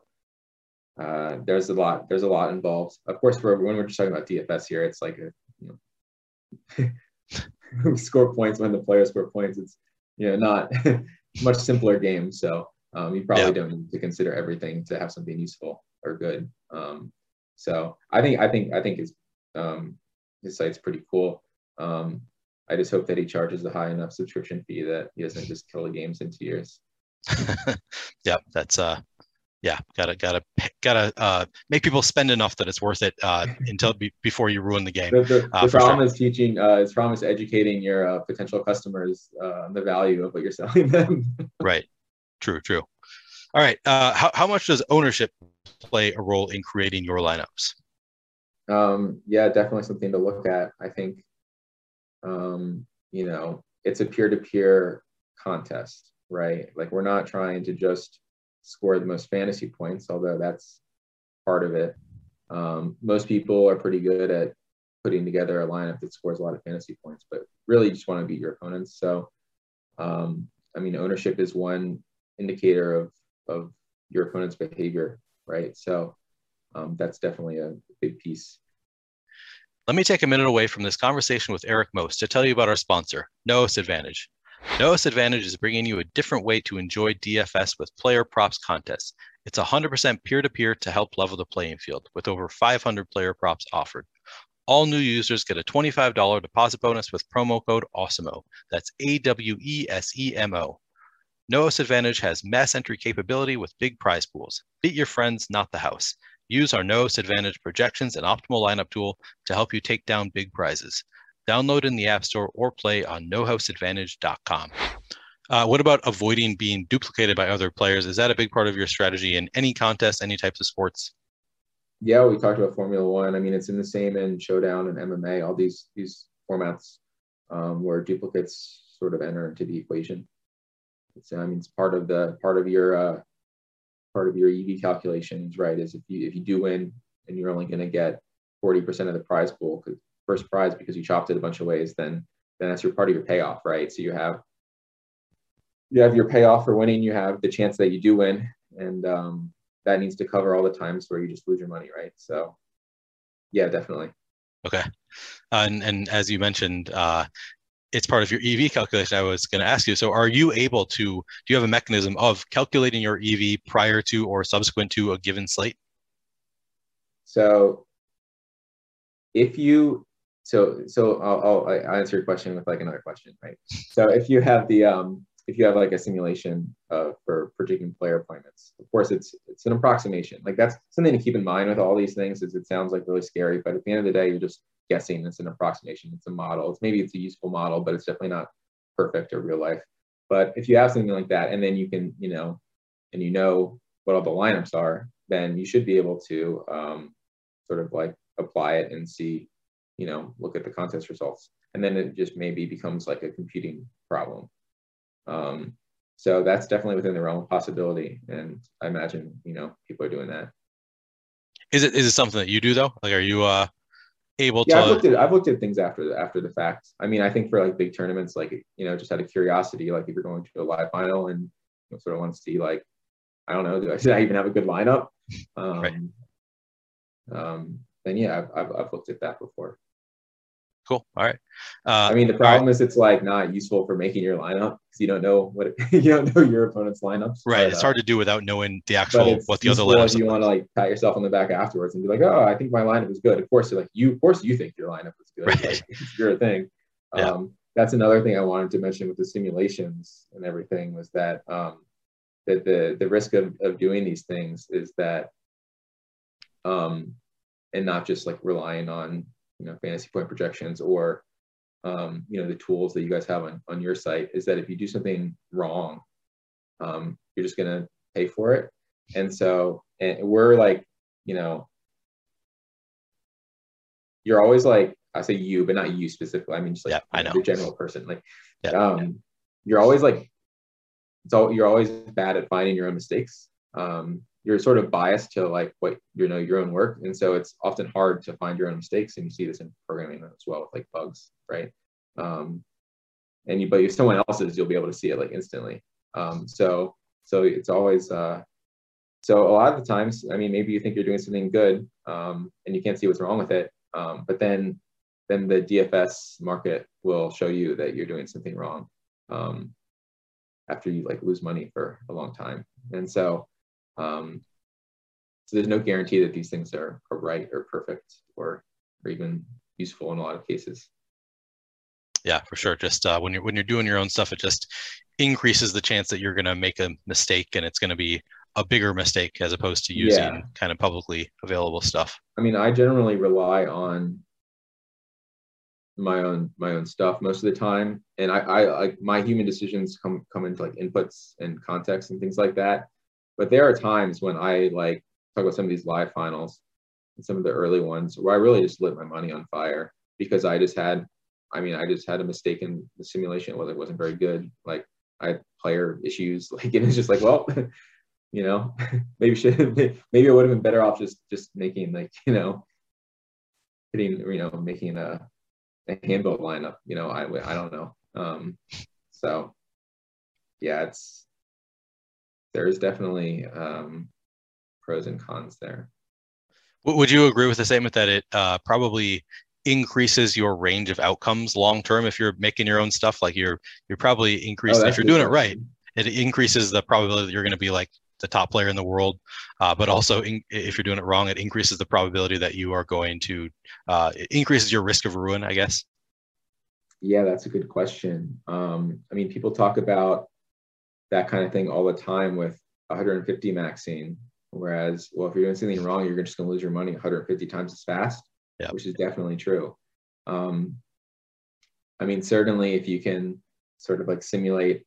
uh, there's a lot there's a lot involved. Of course, for when we're just talking about DFS here, it's like a you know score points when the players score points. It's you know not much simpler game. So um, you probably yeah. don't need to consider everything to have something useful or good. Um, so I think I think I think his um, his site's pretty cool. Um, I just hope that he charges a high enough subscription fee that he doesn't just kill the games in two years. yeah, that's uh, yeah, gotta gotta gotta uh, make people spend enough that it's worth it uh, until be, before you ruin the game. The, the, uh, the problem sure. is teaching. Uh, is problem is educating your uh, potential customers uh, on the value of what you're selling them. right. True. True. All right. Uh, how how much does ownership play a role in creating your lineups? Um, yeah, definitely something to look at. I think, um, you know, it's a peer to peer contest, right? Like, we're not trying to just score the most fantasy points, although that's part of it. Um, most people are pretty good at putting together a lineup that scores a lot of fantasy points, but really just want to beat your opponents. So, um, I mean, ownership is one indicator of, of your opponent's behavior right? So um, that's definitely a big piece. Let me take a minute away from this conversation with Eric Most to tell you about our sponsor, No House Advantage. No House Advantage is bringing you a different way to enjoy DFS with player props contests. It's 100% peer to peer to help level the playing field with over 500 player props offered. All new users get a $25 deposit bonus with promo code AWESEMO. That's A W E S E M O. No House Advantage has mass entry capability with big prize pools. Beat your friends, not the house. Use our No House Advantage projections and optimal lineup tool to help you take down big prizes. Download in the App Store or play on nohouseadvantage.com. Uh, what about avoiding being duplicated by other players? Is that a big part of your strategy in any contest, any types of sports? Yeah, we talked about Formula One. I mean, it's in the same in Showdown and MMA, all these these formats um, where duplicates sort of enter into the equation. It's, I mean, it's part of the part of your uh, part of your EV calculations, right? Is if you if you do win and you're only going to get 40% of the prize pool, first prize because you chopped it a bunch of ways, then then that's your part of your payoff, right? So you have you have your payoff for winning, you have the chance that you do win, and um, that needs to cover all the times where you just lose your money, right? So yeah, definitely. Okay. Uh, and, and as you mentioned, uh, it's part of your EV calculation. I was going to ask you. So, are you able to? Do you have a mechanism of calculating your EV prior to or subsequent to a given slate? So, if you so so I'll, I'll answer your question with like another question, right? So, if you have the um, if you have like a simulation uh, for predicting player appointments, of course it's it's an approximation. Like that's something to keep in mind with all these things. Is it sounds like really scary, but at the end of the day, you're just guessing. It's an approximation. It's a model. It's maybe it's a useful model, but it's definitely not perfect or real life. But if you have something like that, and then you can, you know, and you know what all the lineups are, then you should be able to um, sort of like apply it and see, you know, look at the contest results. And then it just maybe becomes like a computing problem. Um, so that's definitely within the realm of possibility, and I imagine you know people are doing that. Is it is it something that you do though? Like, are you uh able yeah, to? I've looked at I've looked at things after the after the fact. I mean, I think for like big tournaments, like you know, just out of curiosity, like if you're going to a live final and you know, sort of want to see like, I don't know, do I, I even have a good lineup? Um, Right. um, then yeah, I've, I've I've looked at that before. Cool. All right. Uh, I mean, the all right. problem is it's like not useful for making your lineup because you don't know what it, you don't know your opponent's lineups. Right. but, It's uh, hard to do without knowing the actual what the other if you want to like pat yourself on the back afterwards and be like, oh, I think my lineup was good. Of course, you're like you, of course, you think your lineup was good. Right. Like, it's your thing. Yeah. Um, that's another thing I wanted to mention with the simulations and everything was that um, that the the risk of of doing these things is that um, and not just like relying on you know fantasy point projections or um, you know the tools that you guys have on, on your site is that if you do something wrong um, you're just going to pay for it and so and we're like you know you're always like i say you but not you specifically i mean just like Yeah, I know. the general person like Yeah, um you're always like it's all you're always bad at finding your own mistakes um you're sort of biased to like what you know your own work. And so it's often hard to find your own mistakes. And you see this in programming as well with like bugs right? Um and you but if someone else's you'll be able to see it like instantly. Um so so it's always uh so a lot of the times i mean maybe you think you're doing something good um and you can't see what's wrong with it um but then then the dfs market will show you that you're doing something wrong um after you like lose money for a long time. And so um so there's no guarantee that these things are, are right or perfect or or even useful in a lot of cases Yeah, for sure. Just uh, when you're when you're doing your own stuff, it just increases the chance that you're going to make a mistake, and it's going to be a bigger mistake as opposed to using Yeah. kind of publicly available stuff. I mean, I generally rely on my own my own stuff most of the time, and I, I like my human decisions come come into like inputs and context and things like that. But there are times when I like talk about some of these live finals and some of the early ones where I really just lit my money on fire because I just had, I mean, I just had a mistake in the simulation. Whether it wasn't very good. Like I had player issues, like and it's just like, well, you know, maybe should maybe it would have been better off just just making like you know hitting you know making a, a handbill lineup. You know i i don't know. Um so yeah it's there's definitely um pros and cons there Would you agree with the statement that it uh, probably increases your range of outcomes long term if you're making your own stuff? Like you're you're probably increasing Oh, if you're doing it right. It increases the probability that you're going to be like the top player in the world. Uh, but also, in, if you're doing it wrong, it increases the probability that you are going to uh, it increases your risk of ruin. I guess. Yeah, that's a good question. Um, I mean, people talk about that kind of thing all the time with 150 maxing. Whereas, well, if you're doing something wrong, you're just going to lose your money 150 times as fast, Yeah. which is definitely true. Um, I mean, certainly if you can sort of like simulate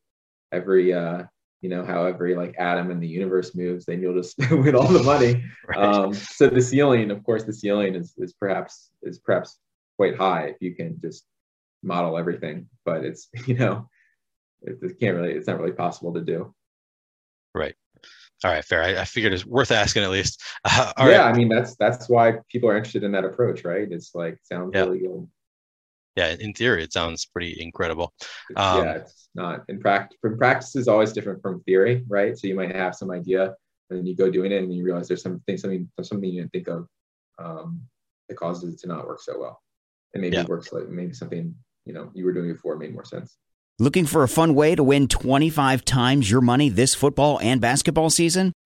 every, uh, you know, how every like atom in the universe moves, then you'll just win all the money. Right. Um, so the ceiling, of course, the ceiling is, is perhaps is perhaps quite high if you can just model everything, but it's you know it, it can't really it's not really possible to do. Right. All right, fair. I, I figured it's worth asking at least. Uh, yeah, right. I mean that's that's why people are interested in that approach, right? It's like sounds Yeah. really good. Yeah, in theory, it sounds pretty incredible. Um, yeah, it's not in practice. From practice is always different from theory, right? So you might have some idea, and then you go doing it, and you realize there's something something something you didn't think of um, that causes it to not work so well, and maybe Yeah. it works like maybe something you know you were doing before made more sense. Looking for a fun way to win 25 times your money this football and basketball season?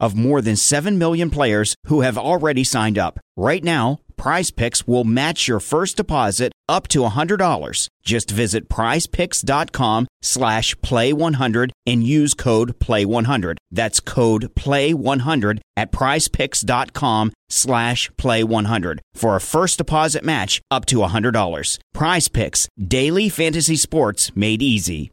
of more than 7 million players who have already signed up. Right now, PrizePicks will match your first deposit up to $100. Just visit prizepicks.com slash play100 and use code play100. That's code play100 at prizepicks.com slash play100 for a first deposit match up to $100. PrizePicks, daily fantasy sports made easy.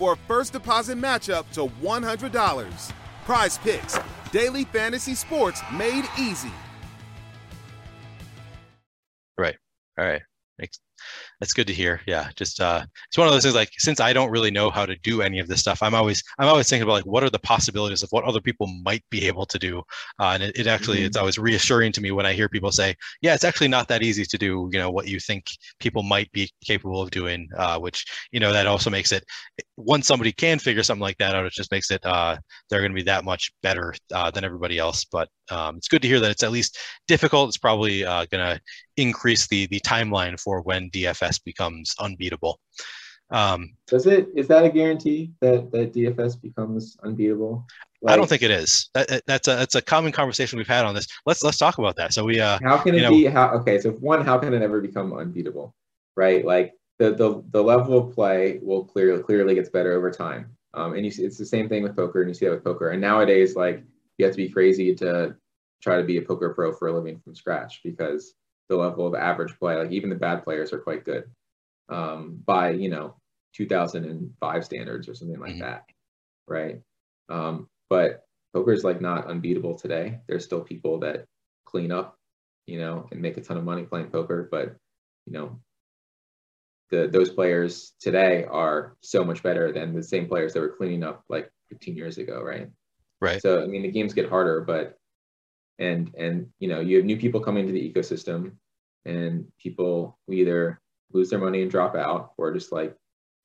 for a first deposit matchup to $100. PrizePicks, daily fantasy sports made easy. That's good to hear. Yeah, just uh, it's one of those things. Like since I don't really know how to do any of this stuff, I'm always I'm always thinking about like what are the possibilities of what other people might be able to do. Uh, and it, it actually mm-hmm. it's always reassuring to me when I hear people say, yeah, it's actually not that easy to do. You know what you think people might be capable of doing, uh, which you know that also makes it once somebody can figure something like that out, it just makes it uh, they're going to be that much better uh, than everybody else. But um, it's good to hear that it's at least difficult. It's probably uh, going to increase the the timeline for when DFS becomes unbeatable. Um, Does it? Is that a guarantee that that DFS becomes unbeatable? Like, I don't think it is. That, that's a that's a common conversation we've had on this. Let's let's talk about that. So we uh, how can it know, be? How okay? So one, how can it ever become unbeatable? Right? Like the the the level of play will clearly clearly gets better over time. Um, and you see, it's the same thing with poker, and you see that with poker. And nowadays, like you have to be crazy to try to be a poker pro for a living from scratch because the level of average play, like even the bad players are quite good um, by, you know, 2005 standards or something like mm-hmm. that. Right. Um, but poker is like not unbeatable today. There's still people that clean up, you know, and make a ton of money playing poker. But, you know, the, those players today are so much better than the same players that were cleaning up like 15 years ago. Right. Right. So, I mean, the games get harder, but and and you know you have new people coming to the ecosystem and people either lose their money and drop out or just like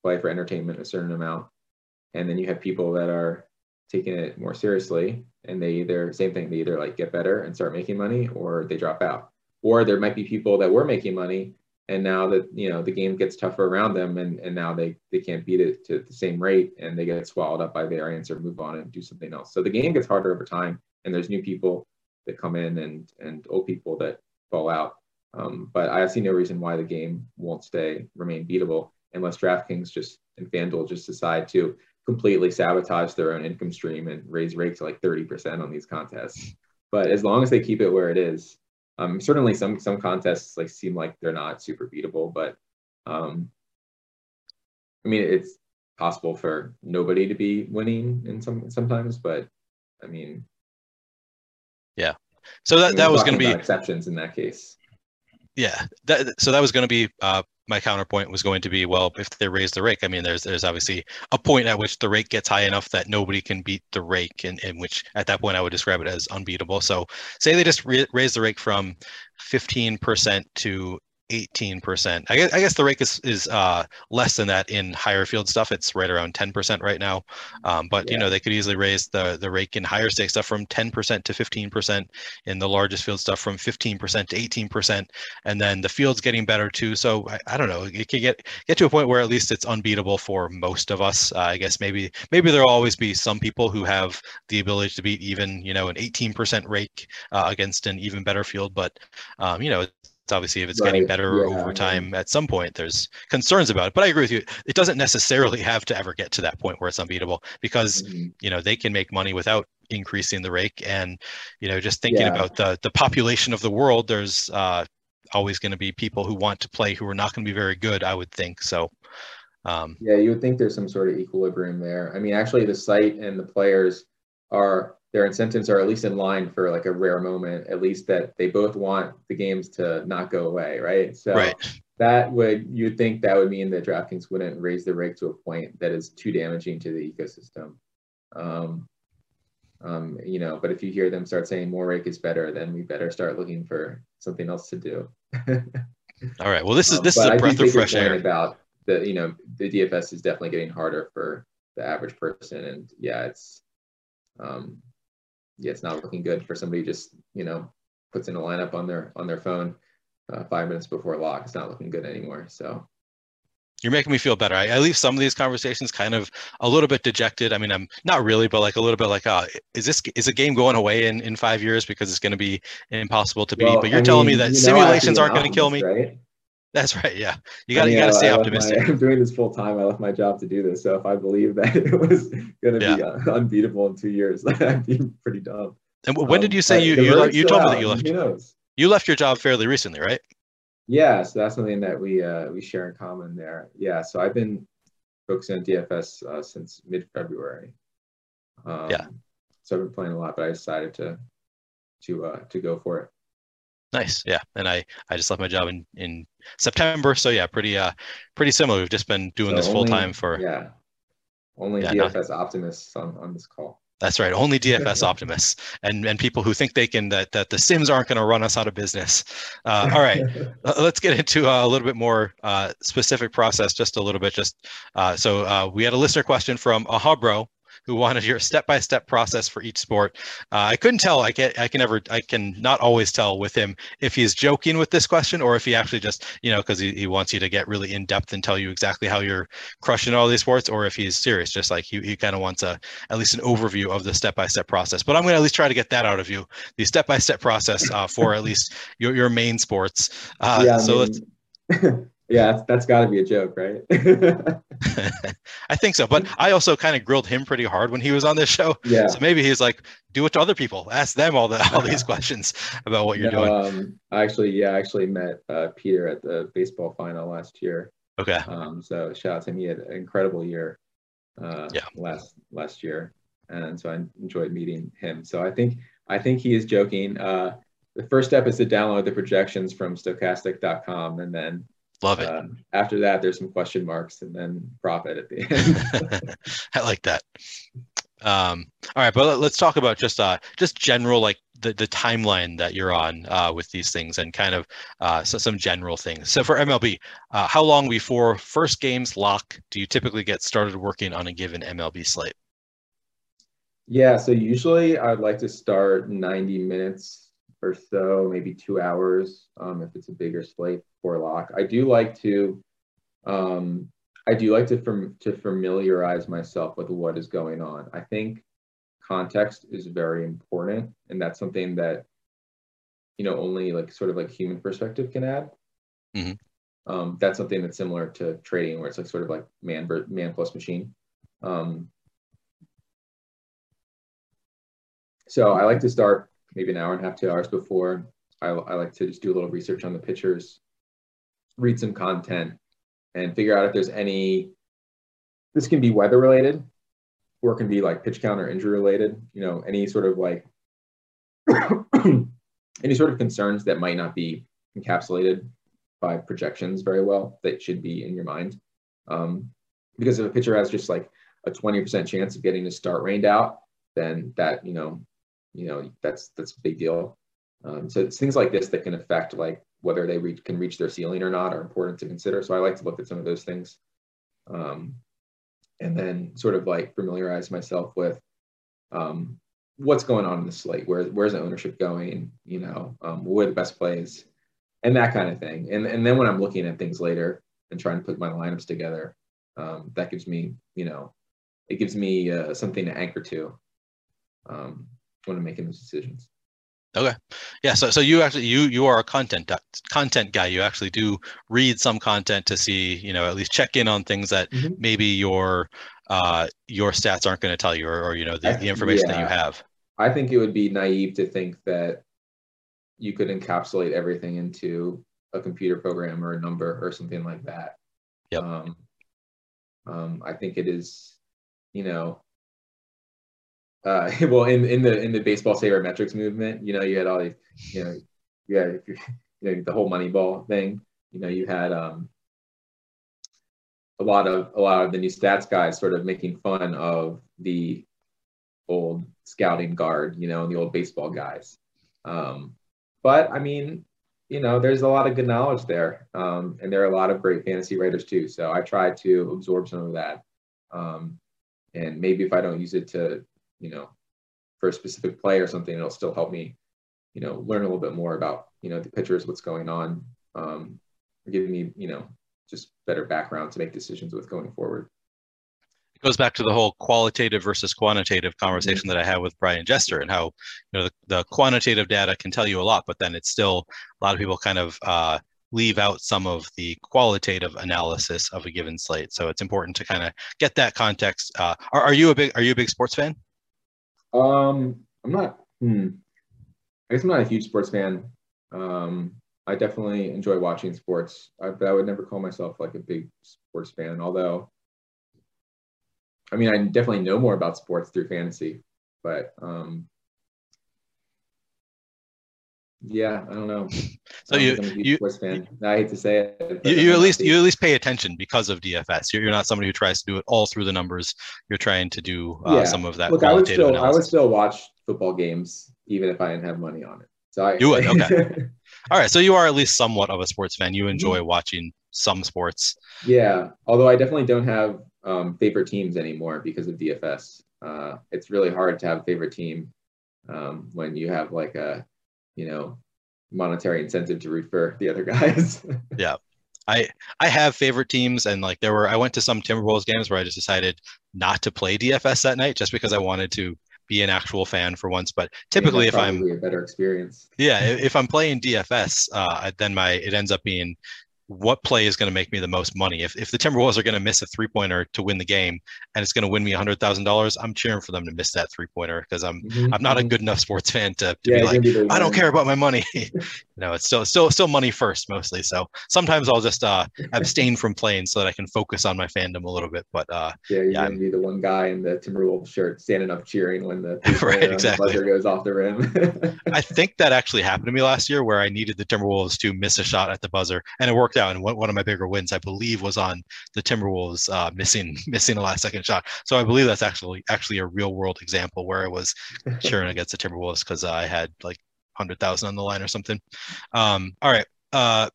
play for entertainment a certain amount. And then you have people that are taking it more seriously and they either same thing they either like get better and start making money or they drop out. Or there might be people that were making money and now that you know the game gets tougher around them and, and now they they can't beat it to the same rate and they get swallowed up by variance or move on and do something else. So the game gets harder over time and there's new people that come in and and old people that fall out. Um, but I see no reason why the game won't stay remain beatable unless DraftKings just and FanDuel just decide to completely sabotage their own income stream and raise rates to like 30% on these contests. But as long as they keep it where it is, um, certainly some some contests like seem like they're not super beatable, but um, I mean it's possible for nobody to be winning in some sometimes, but I mean. So that, that was going to be exceptions in that case. Yeah. That, so that was going to be uh, my counterpoint was going to be well if they raise the rake i mean there's there's obviously a point at which the rake gets high enough that nobody can beat the rake in, in which at that point i would describe it as unbeatable so say they just re- raise the rake from 15% to 18%. I guess, I guess the rate is, is uh, less than that in higher field stuff. It's right around 10% right now. Um, but, yeah. you know, they could easily raise the, the rake in higher stake stuff from 10% to 15%, in the largest field stuff from 15% to 18%. And then the field's getting better too. So I, I don't know, it could get, get to a point where at least it's unbeatable for most of us. Uh, I guess maybe, maybe there'll always be some people who have the ability to beat even, you know, an 18% rake uh, against an even better field. But, um, you know, it's obviously if it's right. getting better yeah, over time at some point there's concerns about it but i agree with you it doesn't necessarily have to ever get to that point where it's unbeatable because mm-hmm. you know they can make money without increasing the rake and you know just thinking yeah. about the the population of the world there's uh, always going to be people who want to play who are not going to be very good i would think so um, yeah you would think there's some sort of equilibrium there i mean actually the site and the players are their incentives are at least in line for like a rare moment, at least that they both want the games to not go away, right? So right. that would you'd think that would mean that DraftKings wouldn't raise the rake to a point that is too damaging to the ecosystem. Um, um, you know, but if you hear them start saying more rake is better, then we better start looking for something else to do. All right. Well, this is Um, this is but a breath of fresh air. About the, you know, the DFS is definitely getting harder for the average person, and yeah, it's, um, yeah, it's not looking good for somebody who just you know puts in a lineup on their on their phone uh, five minutes before lock. It's not looking good anymore. So You're making me feel better. I, I leave some of these conversations kind of a little bit dejected. I mean, I'm not really, but like a little bit like, oh, is this is a game going away in, in five years because it's going to be impossible to beat? Well, but you're I telling mean, me that you know, simulations aren't going to kill me. Right? That's right. Yeah, you got you got to stay optimistic. My, I'm doing this full time. I left my job to do this. So if I believe that it was going to be uh, unbeatable in two years, I'd be pretty dumb. And when did Um, you say you you, you told me that you left Who knows? you left your job fairly recently, right? Yeah, so that's something that we uh, we share in common there. Yeah, so I've been focusing on DFS uh, since mid February. Um, Yeah. So I've been playing a lot, but I decided to to uh, to go for it. Nice. Yeah. And I I just left my job in in September, so yeah, pretty uh pretty similar. We've just been doing So this full only- time for yeah, only Yeah, no. DFS optimists on on this call. That's right. Only DFS optimists and and people who think they can that that the Sims aren't going to run us out of business. Uh, all right, Uh, let's get into uh, a little bit more uh, specific process, just a little bit. Just uh, so uh, we had a listener question from Ahabro who wanted your step-by-step process for each sport. Uh, I couldn't tell. I can I can never I can not always tell with him if he's joking with this question or if he actually just you know because he, he wants you to get really in depth and tell you exactly how you're crushing all these sports or if he's serious just like he, he kind of wants a at least an overview of the step-by-step process but i'm going to at least try to get that out of you the step-by-step process uh, for at least your, your main sports uh, yeah, I so let's mean, yeah, that's, that's got to be a joke, right? i think so but i also kind of grilled him pretty hard when he was on this show yeah. so maybe he's like do it to other people ask them all the all these questions about what you're No, doing Um, I actually, yeah, I actually met uh, Peter at the baseball final last year. okay Um, so shout out to him. He had an incredible year uh, Yeah. last last year, and so I enjoyed meeting him. So I think I think he is joking. Uh, the first step is to download the projections from Stokastic.com, and then love it uh, after that, there's some question marks, and then profit at the end. I like that. Um, all right, but let- let's talk about just uh, just general like the, the timeline that you're on uh, with these things and kind of uh, so some general things. So for MLB, uh, how long before first games lock do you typically get started working on a given MLB slate? Yeah, so usually I'd like to start 90 minutes or so, maybe two hours, um, if it's a bigger slate for lock. I do like to, um, I do like to fam- to familiarize myself with what is going on. I think context is very important, and that's something that, you know, only like sort of like human perspective can add. Mhm. Um, that's something that's similar to trading, where it's like sort of like man man plus machine. Um, So I like to start maybe an hour and a half, two hours before. I, I like to just do a little research on the pitchers, read some content, and figure out if there's any. This can be weather related, or it can be like pitch count or injury related. You know, any sort of like any sort of concerns that might not be encapsulated by projections very well that should be in your mind. Um, because if a pitcher has just like a 20% chance of getting his start rained out, then that, you know, you know, that's, that's a big deal. Um, so it's things like this that can affect like whether they can reach their ceiling or not are important to consider. So I like to look at some of those things. Um, and then sort of like familiarize myself with um, what's going on in the slate. Where, where's the ownership going? You know, um, what are the best plays? And that kind of thing. And, and then when I'm looking at things later and trying to put my lineups together, um, that gives me, you know, it gives me uh, something to anchor to um, when I'm making those decisions. Okay. Yeah. So, so you actually you you are a content content guy. You actually do read some content to see, you know, at least check in on things that Mhm. maybe your uh your stats aren't going to tell you, or, or you know the, the information that you have. I think it would be naive to think that you could encapsulate everything into a computer program or a number or something like that. Yep. Um, um, I think it is, you know, uh, well, in in the in the baseball sabermetrics movement, you know, you had all these, you know, yeah, you know, the whole Moneyball thing. You know, you had um, a lot of a lot of the new stats guys sort of making fun of the old scouting guard, you know, and the old baseball guys. Um, but I mean, you know, there's a lot of good knowledge there, um, and there are a lot of great fantasy writers too. So I try to absorb some of that, um, and maybe if I don't use it to, you know, for a specific play or something, it'll still help me, you know, learn a little bit more about, you know, the pitchers, what's going on, um, giving me, you know, just better background to make decisions with going forward. It goes back to the whole qualitative versus quantitative conversation mm-hmm. that I had with Brian Jester and how you know the, the, quantitative data can tell you a lot, but then it's still a lot of people kind of uh, leave out some of the qualitative analysis of a given slate. So it's important to kind of get that context. Uh, are, are you a big are you a big sports fan? Um, I'm not. Hmm. I guess I'm not a huge sports fan. Um, I definitely enjoy watching sports, I, but I would never call myself like a big sports fan. Although, I mean, I definitely know more about sports through fantasy, but um, yeah, I don't know. So you, you, sports fan. I hate to say it. You, you at least you at least pay attention because of DFS. You're, you're not somebody who tries to do it all through the numbers. You're trying to do uh, yeah. some of that. Look, I would still analysis. I would still watch football games even if I didn't have money on it. So I, you would okay. All right, so you are at least somewhat of a sports fan. You enjoy mm-hmm. watching some sports. Yeah, although I definitely don't have um, favorite teams anymore because of DFS. Uh, it's really hard to have a favorite team um, when you have like a, you know, monetary incentive to root for the other guys. yeah. I I have favorite teams and like there were I went to some Timberwolves games where I just decided not to play DFS that night just because I wanted to be an actual fan for once. But typically, if I'm a better experience, yeah, if I'm playing DFS, uh, then my it ends up being what play is going to make me the most money. If, if the Timberwolves are going to miss a three pointer to win the game and it's going to win me a hundred thousand dollars, I'm cheering for them to miss that three pointer because I'm mm-hmm. I'm not a mm-hmm. good enough sports fan to, to yeah, be like be I don't care about my money. no, it's still still still money first mostly. So sometimes I'll just uh, abstain from playing so that I can focus on my fandom a little bit. But uh, yeah, you're yeah, gonna I'm, be the one guy in the Timberwolves shirt standing up cheering when the right exactly the goes off the rim. I think that actually happened to me last year where I needed the Timberwolves to miss a shot at the buzzer and it worked out. And one of my bigger wins, I believe, was on the Timberwolves uh, missing missing a last second shot. So I believe that's actually actually a real world example where I was cheering against the Timberwolves because I had like hundred thousand on the line or something. Um, all right. Uh,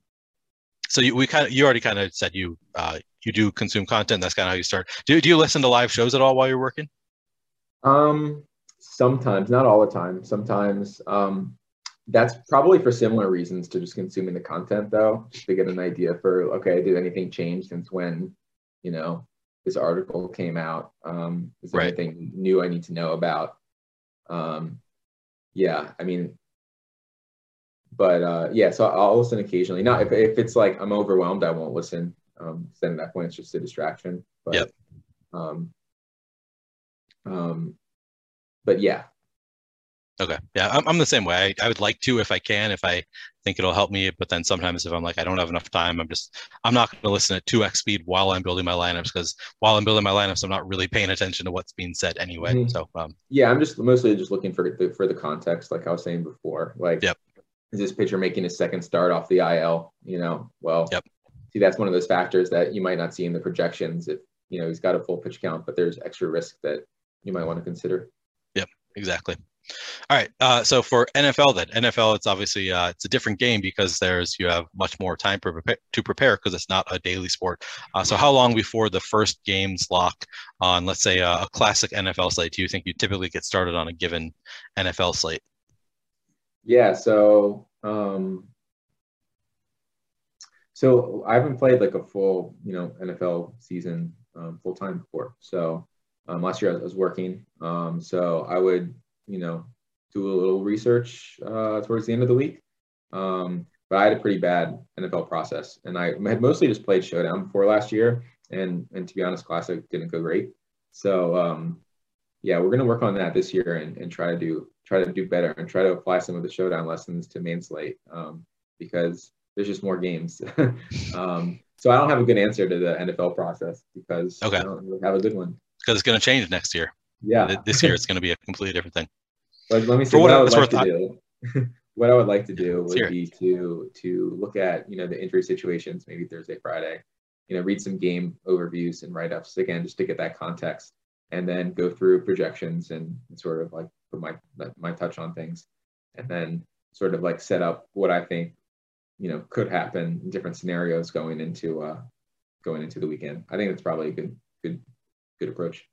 so you, we kind of you already kind of said you uh, you do consume content. That's kind of how you start. Do do you listen to live shows at all while you're working? Um, sometimes, not all the time. Sometimes. Um, that's probably for similar reasons to just consuming the content though just to get an idea for okay did anything change since when you know this article came out um is there right. anything new i need to know about um yeah i mean but uh yeah so i'll listen occasionally not if, if it's like i'm overwhelmed i won't listen um then at that point it's just a distraction but yep. um um but yeah Okay. Yeah, I'm, I'm the same way. I, I would like to if I can, if I think it'll help me. But then sometimes if I'm like, I don't have enough time, I'm just, I'm not going to listen at 2x speed while I'm building my lineups because while I'm building my lineups, I'm not really paying attention to what's being said anyway. Mm-hmm. So, um, yeah, I'm just mostly just looking for the, for the context, like I was saying before. Like, yep. Is this pitcher making a second start off the IL? You know, well, yep. see, that's one of those factors that you might not see in the projections if, you know, he's got a full pitch count, but there's extra risk that you might want to consider. Yep, exactly. All right. Uh, so for NFL, then NFL, it's obviously uh, it's a different game because there's you have much more time to prepare because it's not a daily sport. Uh, so how long before the first games lock on, let's say, a, a classic NFL slate, do you think you typically get started on a given NFL slate? Yeah. So um, so I haven't played like a full you know NFL season um, full time before. So um, last year I was working. Um, so I would you know, do a little research uh, towards the end of the week. Um, but I had a pretty bad NFL process, and I had mostly just played Showdown before last year, and and to be honest, Classic didn't go great. So um, yeah, we're gonna work on that this year and, and try to do try to do better and try to apply some of the Showdown lessons to main slate um, because there's just more games. um, so I don't have a good answer to the NFL process because okay. I don't really have a good one. Because it's going to change next year. Yeah. This year it's going to be a completely different thing. But let me see For what, what I would like to do. what I would like to do would be to to look at you know the injury situations maybe Thursday, Friday. You know, read some game overviews and write ups again just to get that context, and then go through projections and sort of like put my my touch on things, and then sort of like set up what I think you know could happen in different scenarios going into uh going into the weekend. I think that's probably a good good good approach.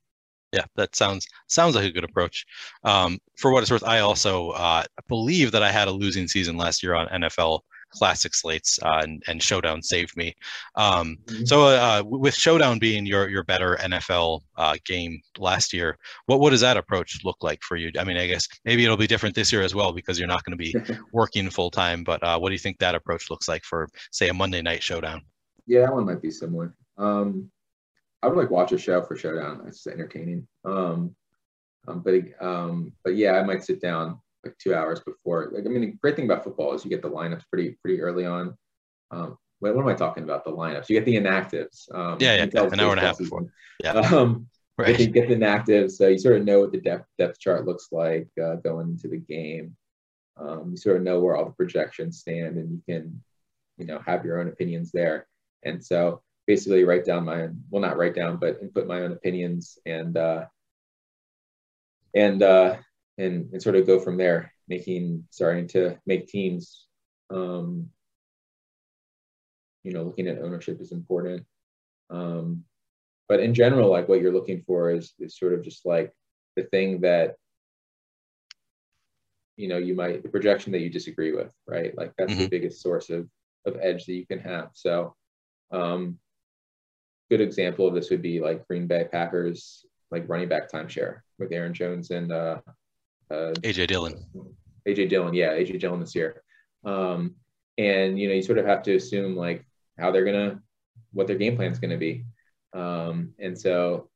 Yeah, that sounds sounds like a good approach. Um, for what it's worth, I also uh, believe that I had a losing season last year on NFL classic slates, uh, and, and Showdown saved me. Um, Mhm. so, uh, with Showdown being your your better NFL uh, game last year, what what does that approach look like for you? I mean, I guess maybe it'll be different this year as well because you're not going to be working full time. But uh, what do you think that approach looks like for, say, a Monday night Showdown? Yeah, that one might be similar. Um, I would like watch a show for Showdown. It's entertaining. Um, um, but um, but yeah, I might sit down like two hours before. Like I mean, the great thing about football is you get the lineups pretty pretty early on. Um, what, what am I talking about? The lineups. You get the inactives. Um, Yeah, yeah, you an hour and a half before. Yeah. Um, Get, the, get the inactives, so you sort of know what the depth depth chart looks like uh, going into the game. Um, you sort of know where all the projections stand, and you can, you know, have your own opinions there. And so basically, write down my own, well, not write down, but input my own opinions, and uh, and uh, and and sort of go from there, making starting to make teams. Um, you know, looking at ownership is important. Um, but in general like what you're looking for is is sort of just like the thing that you know you might the projection that you disagree with right like that's the Mhm. biggest source of of edge that you can have so um good example of this would be like green bay packers like running back timeshare with aaron jones and uh, uh AJ Dillon. AJ Dillon, yeah, AJ Dillon this year. Um, and you know, you sort of have to assume like how they're gonna, what their game plan is gonna be. Um, and so,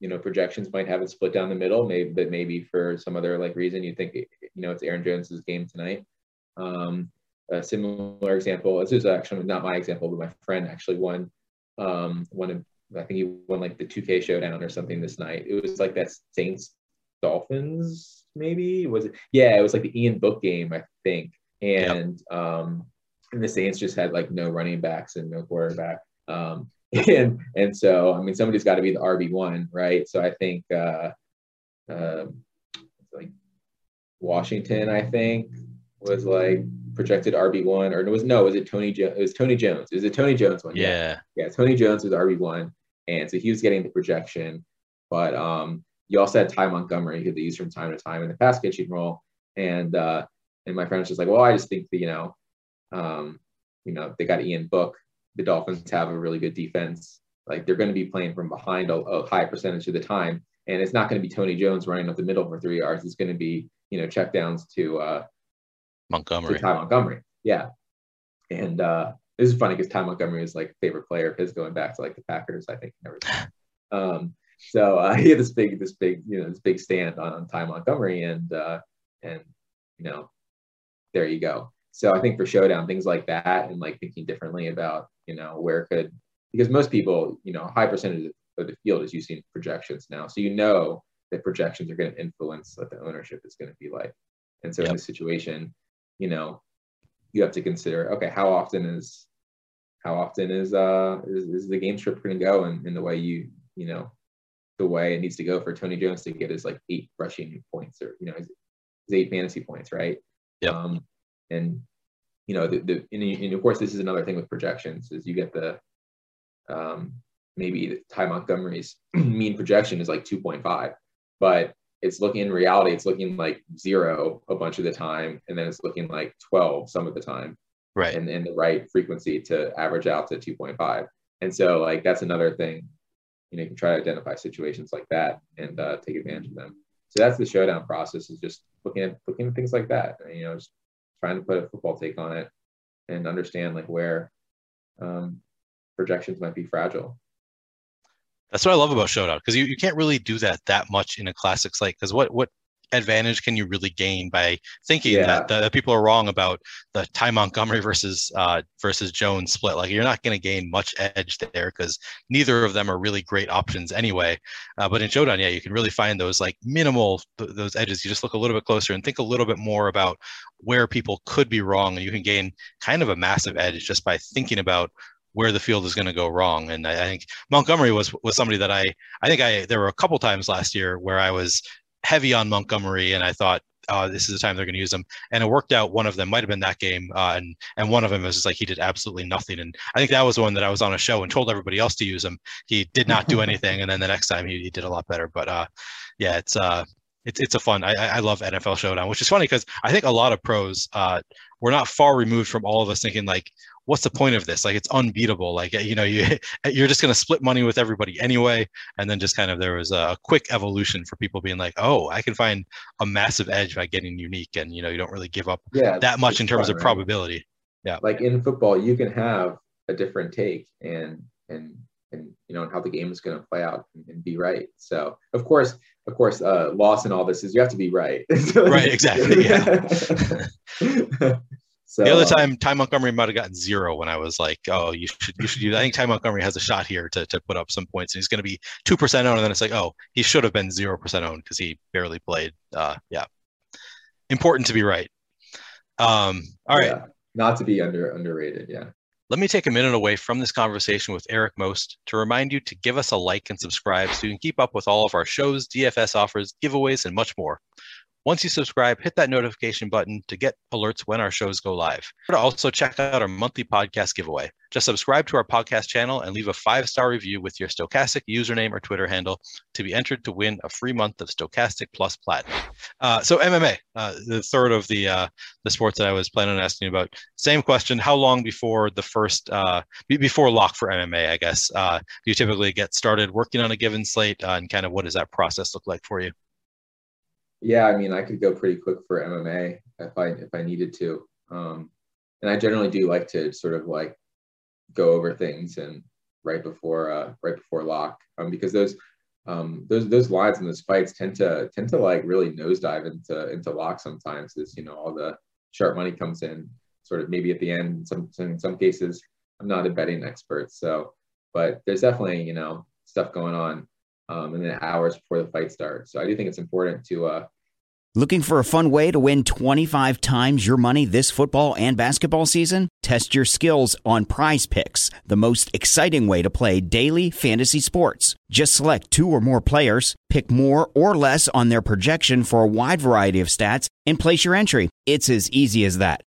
you know, projections might have it split down the middle, maybe, but maybe for some other like reason you think, you know, it's Aaron Jones's game tonight. Um, a similar example. This is actually not my example, but my friend actually won. Um, one of I think he won like the 2K showdown or something this night. It was like that Saints Dolphins, maybe was it? Yeah, it was like the Ian Book game, I think. And um, and the Saints just had like no running backs and no quarterback. Um, and and so I mean somebody's got to be the RB one, right? So I think uh, um, like Washington, I think was like projected RB one, or it was no, was it Tony? Jo- it was Tony Jones. It was a Tony Jones one. Yeah. yeah, Tony Jones was RB one, and so he was getting the projection. But um, you also had Ty Montgomery who they use from time to time in the pass catching role, and uh, and my friend was just like, well, I just think that you know, um, you know, they got Ian Book. The Dolphins have a really good defense. Like they're going to be playing from behind a, a high percentage of the time, and it's not going to be Tony Jones running up the middle for three yards. It's going to be you know checkdowns to uh, to Ty Montgomery. Yeah. And uh, this is funny because Ty Montgomery is like favorite player of his going back to like the Packers, I think, and everything. Um, so uh, he had this big, this big, you know, this big stand on, on Ty Montgomery, and uh, and you know, there you go. So I think for showdown, things like that, and like thinking differently about, you know, where could because most people, you know, a high percentage of the field is using projections now, so you know that projections are going to influence what the ownership is going to be like. And so in Yep. this situation, you know, you have to consider, okay, how often is how often is uh is, is the game script going to go in, in the way you you know the way it needs to go for Tony Jones to get his like eight rushing points or you know his, his eight fantasy points, right? Yep. Um, and you know the, the and, and of course this is another thing with projections is you get the um maybe Ty Montgomery's mean projection is like 2.5, but it's looking in reality, it's looking like zero a bunch of the time, and then it's looking like 12 some of the time, Right. and, and the right frequency to average out to 2.5. And so, like, that's another thing, you know, you can try to identify situations like that and uh, take advantage of them. So that's the showdown process is just looking at looking at things like that, and, you know, just trying to put a football take on it and understand like where um, projections might be fragile. That's what I love about Showdown because you, you can't really do that that much in a classic slate because what what advantage can you really gain by thinking Yeah. that, that people are wrong about the Ty Montgomery versus uh, versus Jones split? Like you're not going to gain much edge there because neither of them are really great options anyway. Uh, but in Showdown, yeah, you can really find those like minimal th- those edges. You just look a little bit closer and think a little bit more about where people could be wrong, and you can gain kind of a massive edge just by thinking about where the field is going to go wrong. And I, I think Montgomery was was somebody that I I think I there were a couple times last year where I was heavy on Montgomery, and I thought. Uh, this is the time they're going to use him, and it worked out. One of them might have been that game, uh, and and one of them was just like he did absolutely nothing. And I think that was the one that I was on a show and told everybody else to use him. He did not do anything, and then the next time he, he did a lot better. But uh, yeah, it's uh, it's it's a fun. I I I love NFL Showdown, which is funny because I think a lot of pros uh, were not far removed from all of us thinking like, what's the point of this? Like it's unbeatable. Like you know you you're just going to split money with everybody anyway, and then just kind of there was a, quick evolution for people being like, oh, I can find a massive edge by getting unique, and you know you don't really give up Yeah, that much in terms fun, of right? probability. Yeah. Like in football, you can have a different take and and and you know and how the game is going to play out and, and be right. So of course, of course, uh, loss in all this is you have to be right. Right, exactly, so The other uh, time, Ty Montgomery might have gotten zero when I was like, "Oh, you should, you should use." I think Ty Montgomery has a shot here to, to put up some points, and he's going to be two percent owned. And then it's like, "Oh, he should have been zero percent owned because he barely played." Uh, yeah, important to be right. Um, all right, yeah, not to be under underrated. Yeah. let me take a minute away from this conversation with Eric Most to remind you to give us a like and subscribe so you can keep up with all of our shows, DFS offers, giveaways, and much more. Once you subscribe, hit that notification button to get alerts when our shows go live. Also check out our monthly podcast giveaway. Just subscribe to our podcast channel and leave a five star review with your Stokastic username or Twitter handle to be entered to win a free month of Stokastic Plus Platinum. Uh, so MMA, uh, the third of the uh, the sports that I was planning on asking about. Same question: How long before the first uh, before lock for MMA? I guess uh, do you typically get started working on a given slate, uh, and kind of what does that process look like for you? Yeah, I mean, I could go pretty quick for MMA if I if I needed to. Um, and I generally do like to sort of like go over things and right before uh, right before lock um, because those um, those those lines and those fights tend to tend to like really nosedive into into lock sometimes as you know all the sharp money comes in sort of maybe at the end in some in some cases I'm not a betting expert so but there's definitely you know stuff going on um, and then hours before the fight starts so I do think it's important to uh, Looking for a fun way to win 25 times your money this football and basketball season? Test your skills on PrizePicks, the most exciting way to play daily fantasy sports. Just select two or more players, pick more or less on their projection for a wide variety of stats, and place your entry. It's as easy as that.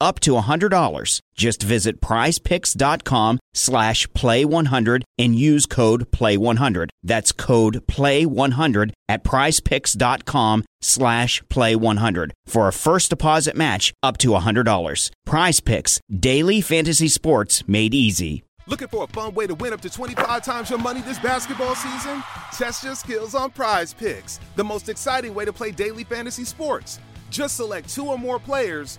up to $100. Just visit prizepicks.com slash play100 and use code play100. That's code play100 at prizepicks.com slash play100 for a first deposit match up to $100. PrizePicks, daily fantasy sports made easy. Looking for a fun way to win up to 25 times your money this basketball season? Test your skills on PrizePicks, the most exciting way to play daily fantasy sports. Just select two or more players,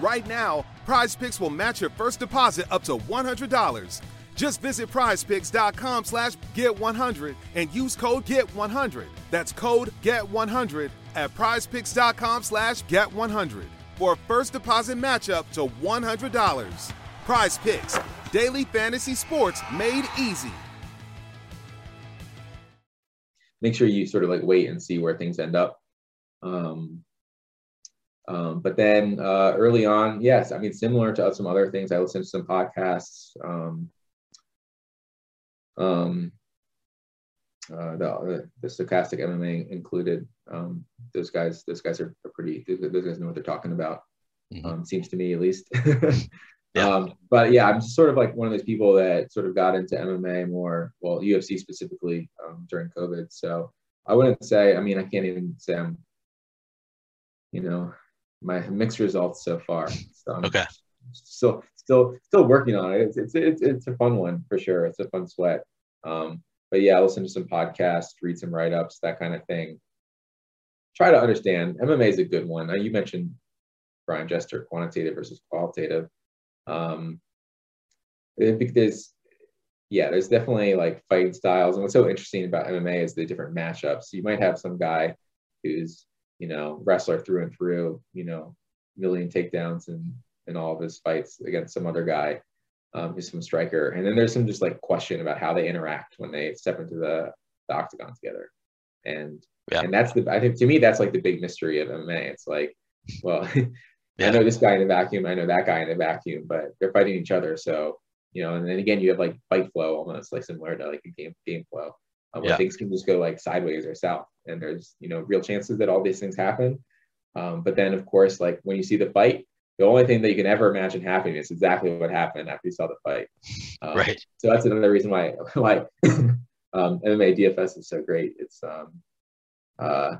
Right now, PrizePicks will match your first deposit up to $100. Just visit prizepicks.com slash get100 and use code GET100. That's code GET100 at prizepicks.com slash get100 for a first deposit matchup to $100. PrizePicks, daily fantasy sports made easy. make sure you sort of like wait and see where things end up. Um, um, but then uh, early on, yes, I mean, similar to some other things, I listened to some podcasts. Um, um, uh, the, the Stokastic MMA included. Um, those guys, those guys are, are pretty. Those guys know what they're talking about. Mm-hmm. Um, seems to me, at least. yeah. Um, but yeah, I'm sort of like one of those people that sort of got into MMA more, well, UFC specifically um, during COVID. So I wouldn't say. I mean, I can't even say I'm. You know, my mixed results so far. So I'm okay. Still, still, still working on it. It's, it's it's it's a fun one for sure. It's a fun sweat. Um, but yeah, listen to some podcasts, read some write ups, that kind of thing. Try to understand. MMA is a good one. Now, you mentioned Brian Jester, quantitative versus qualitative. Um, there's, yeah, there's definitely like fighting styles. And what's so interesting about MMA is the different matchups. You might have some guy who's, you know, wrestler through and through, you know, million takedowns and in all of his fights against some other guy um, who's some striker. And then there's some just like question about how they interact when they step into the, the octagon together. And yeah. and that's the I think to me that's like the big mystery of MMA. It's like, well, yeah. I know this guy in a vacuum, I know that guy in a vacuum, but they're fighting each other. So, you know, and then again you have like fight flow almost like similar to like a game game flow. Um, where yeah. things can just go like sideways or south. And there's, you know, real chances that all these things happen. Um, but then of course, like when you see the fight, the only thing that you can ever imagine happening is exactly what happened after you saw the fight. Um, right. So that's another reason why why um, MMA DFS is so great. It's um, uh,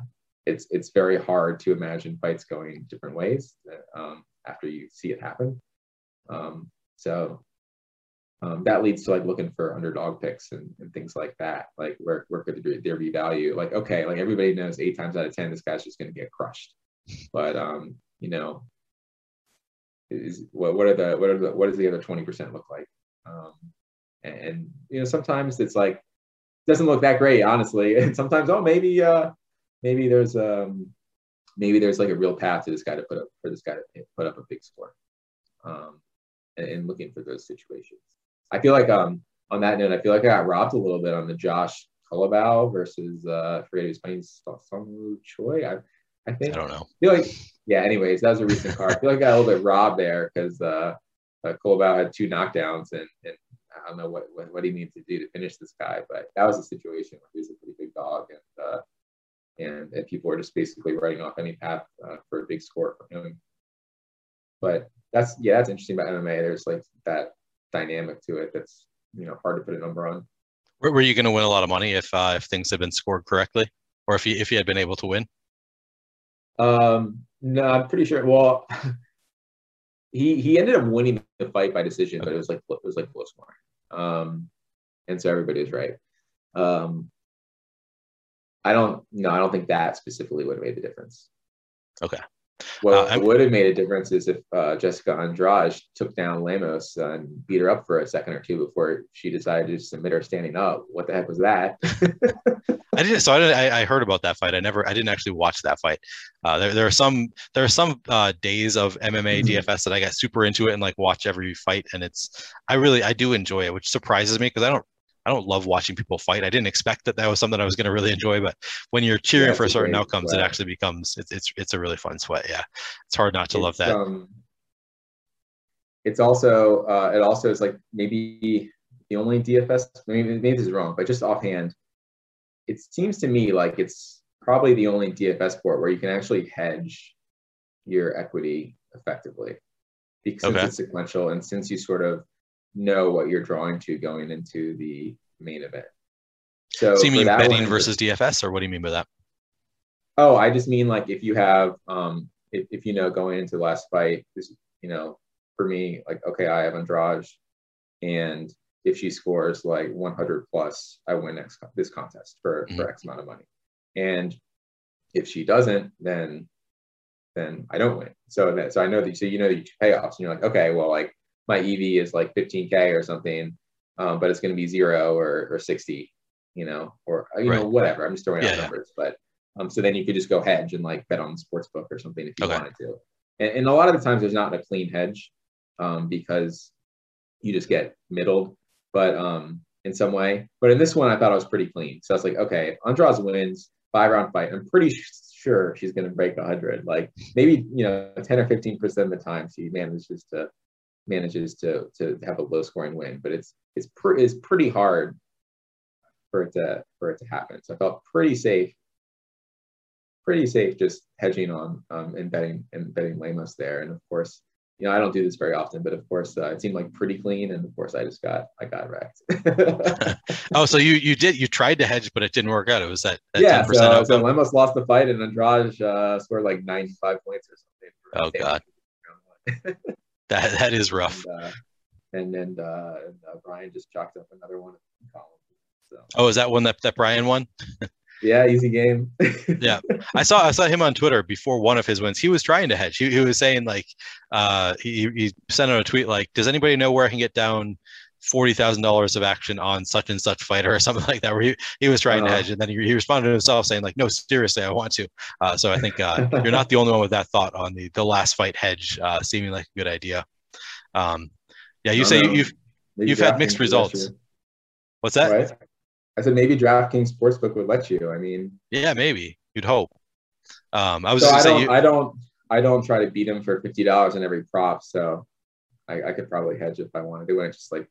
it's it's very hard to imagine fights going different ways um, after you see it happen. Um, so um, that leads to like looking for underdog picks and, and things like that. Like where where could there be value? Like okay, like everybody knows eight times out of ten this guy's just going to get crushed, but um, you know is what, what are the what are the what does the other 20% look like um, and you know sometimes it's like doesn't look that great honestly and sometimes oh maybe uh maybe there's um maybe there's like a real path to this guy to put up for this guy to put up a big score um and, and looking for those situations i feel like um on that note i feel like i got robbed a little bit on the josh Culibao versus uh I forget his name Sung Choi I I think. I don't know. I feel like, yeah, anyways, that was a recent card. I feel like I got a little bit robbed there because uh, uh, Culibao had two knockdowns and, and I don't know what, what, what he needs to do to finish this guy, but that was a situation where he was a pretty big dog and uh, and, and people were just basically writing off any path uh, for a big score for him. But that's yeah, that's interesting about MMA. There's like that dynamic to it that's you know hard to put a number on. Were you going to win a lot of money if uh, if things had been scored correctly, or if you if you had been able to win? Um, no, I'm pretty sure. Well, he he ended up winning the fight by decision, but it was like it was like close scoring. Um, and so everybody was right. Um, I don't no, I don't think that specifically would have made the difference. Okay. What uh, would have made a difference is if uh, Jessica Andrade took down Lemos and beat her up for a second or two before she decided to submit her standing up. What the heck was that? I didn't. So I, didn't, I, I, heard about that fight. I never. I didn't actually watch that fight. Uh, there, there are some. There are some uh, days of MMA mm-hmm. DFS that I got super into it and like watch every fight, and it's. I really. I do enjoy it, which surprises me because I don't I don't love watching people fight. I didn't expect that that was something I was going to really enjoy, but when you're cheering yeah, for certain outcomes, sweat. it actually becomes it's, it's it's a really fun sweat. Yeah, it's hard not to it's, love that. Um, it's also uh, it also is like maybe the only DFS. Maybe maybe this is wrong, but just offhand, it seems to me like it's probably the only DFS sport where you can actually hedge your equity effectively because okay. it's sequential and since you sort of know what you're drawing to going into the main event. So, so you mean betting one, versus DFS, or what do you mean by that? Oh, I just mean like if you have, um, if, if you know going into the last fight, this, you know, for me, like okay, I have Andrade, and if she scores like 100 plus, I win next this contest for mm-hmm. for X amount of money, and if she doesn't, then then I don't win. So that so I know that so you know the payoffs, and you're like, okay, well, like my EV is like 15k or something, um, but it's going to be zero or, or 60, you know, or you right. know whatever. I'm just throwing yeah, out numbers, yeah. but um, so then you could just go hedge and like bet on the sports book or something if you okay. wanted to. And, and, a lot of the times there's not a clean hedge um, because you just get middled, but um, in some way. But in this one, I thought I was pretty clean. So I was like, okay, Andrade wins five round fight. I'm pretty sure she's going to break 100. Like maybe you know 10 or 15 percent of the time she manages to manages to to have a low scoring win, but it's it's, it's pretty hard for it to for it to happen. So I felt pretty safe, pretty safe just hedging on um, and betting and betting Lemos there. And of course, you know I don't do this very often, but of course uh, it seemed like pretty clean, and of course I just got I got wrecked. oh, so you you did you tried to hedge, but it didn't work out. It was that, that yeah. So, so Lemos lost the fight, and Andrade uh, scored like 95 points or something. Oh God. that that is rough. And, uh, and then uh, uh, Brian just chalked up another one. So. Oh, is that one that, that Brian won? yeah, easy game. yeah, I saw I saw him on Twitter before one of his wins. He was trying to hedge. He, he was saying like, uh, he he sent out a tweet like, "Does anybody know where I can get down forty thousand dollars of action on such and such fighter or something like that?" Where he, he was trying uh, to uh-huh. hedge, and then he, he responded to himself saying like, "No, seriously, I want to." Uh, so I think uh, you're not the only one with that thought on the the last fight hedge, uh, seeming like a good idea. Um, yeah, you say know. you've Maybe you've had mixed results. What's that? Right? I said maybe DraftKings Sportsbook would let you. I mean, yeah, maybe you'd hope. Um, I was. So I don't. You... I don't. I don't try to beat him for fifty dollars in every prop. So I, I, could probably hedge if I wanted. They wouldn't just like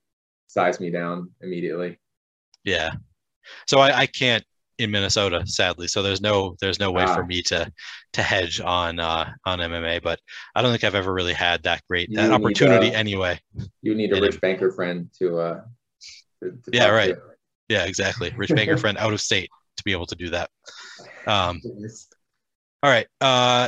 size me down immediately. Yeah. So I, I can't in Minnesota, sadly. So there's no there's no way ah. for me to to hedge on uh, on MMA. But I don't think I've ever really had that great that opportunity uh, anyway. You need a rich banker friend to. Uh, to, to yeah. Right. To. Yeah. Exactly. Rich banker friend out of state to be able to do that. Um, all right. Uh,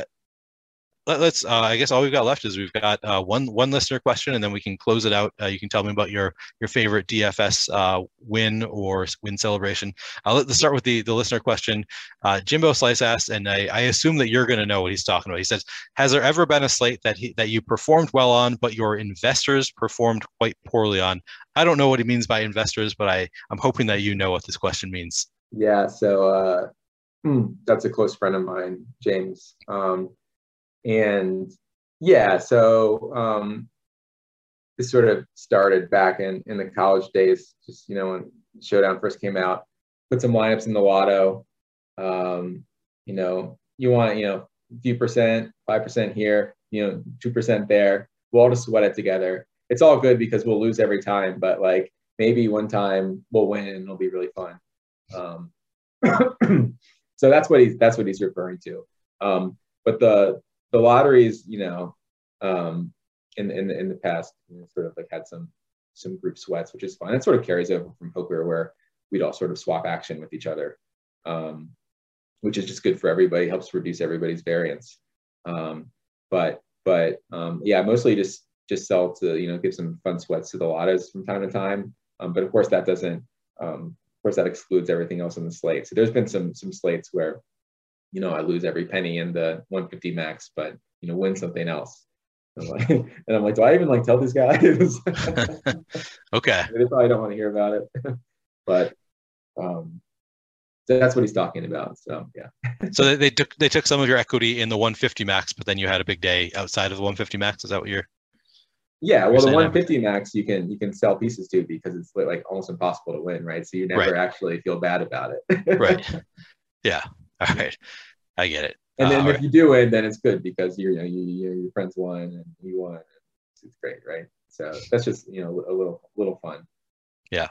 let, us uh, I guess all we've got left is we've got uh, one one listener question, and then we can close it out. Uh, you can tell me about your your favorite DFS uh, win or win celebration. Uh, let's start with the the listener question. Uh, Jimbo Slice asked, and I, I assume that you're going to know what he's talking about. He says, "Has there ever been a slate that he, that you performed well on, but your investors performed quite poorly on?" I don't know what he means by investors, but I I'm hoping that you know what this question means. Yeah, so hmm, that's a close friend of mine, James. Um, and yeah, so um, this sort of started back in in the college days. Just you know when Showdown first came out, put some lineups in the Lotto. Um, you know, you want you know a few percent, five percent here, you know, two percent there. We'll all just sweat it together. It's all good because we'll lose every time, but like maybe one time we'll win and it'll be really fun. Um, so that's what he's that's what he's referring to. Um, but the the lotteries, you know, um, in in in the past, you know, sort of like had some some group sweats, which is fun. It sort of carries over from poker where we'd all sort of swap action with each other, um, which is just good for everybody. Helps reduce everybody's variance. Um, but but um, yeah, mostly just just sell to you know give some fun sweats to the lottos from time to time. Um, but of course that doesn't. Um, of course that excludes everything else in the slate. So there's been some some slates where you know, I lose every penny in the 150 max, but you know, win something else. And I'm like, and I'm like do I even like tell these guys? okay. They probably don't want to hear about it, but um, that's what he's talking about. So yeah. so they, they took they took some of your equity in the 150 max, but then you had a big day outside of the 150 max. Is that what you're? Yeah, well, the 150 max you can you can sell pieces to because it's like almost impossible to win, right? So you never right. actually feel bad about it. right. Yeah. All right, I get it. And then uh, if right. you do win, then it's good because you're, you know, you, you, your friends won and you won. It's great, right? So that's just you know a little little fun. Yeah.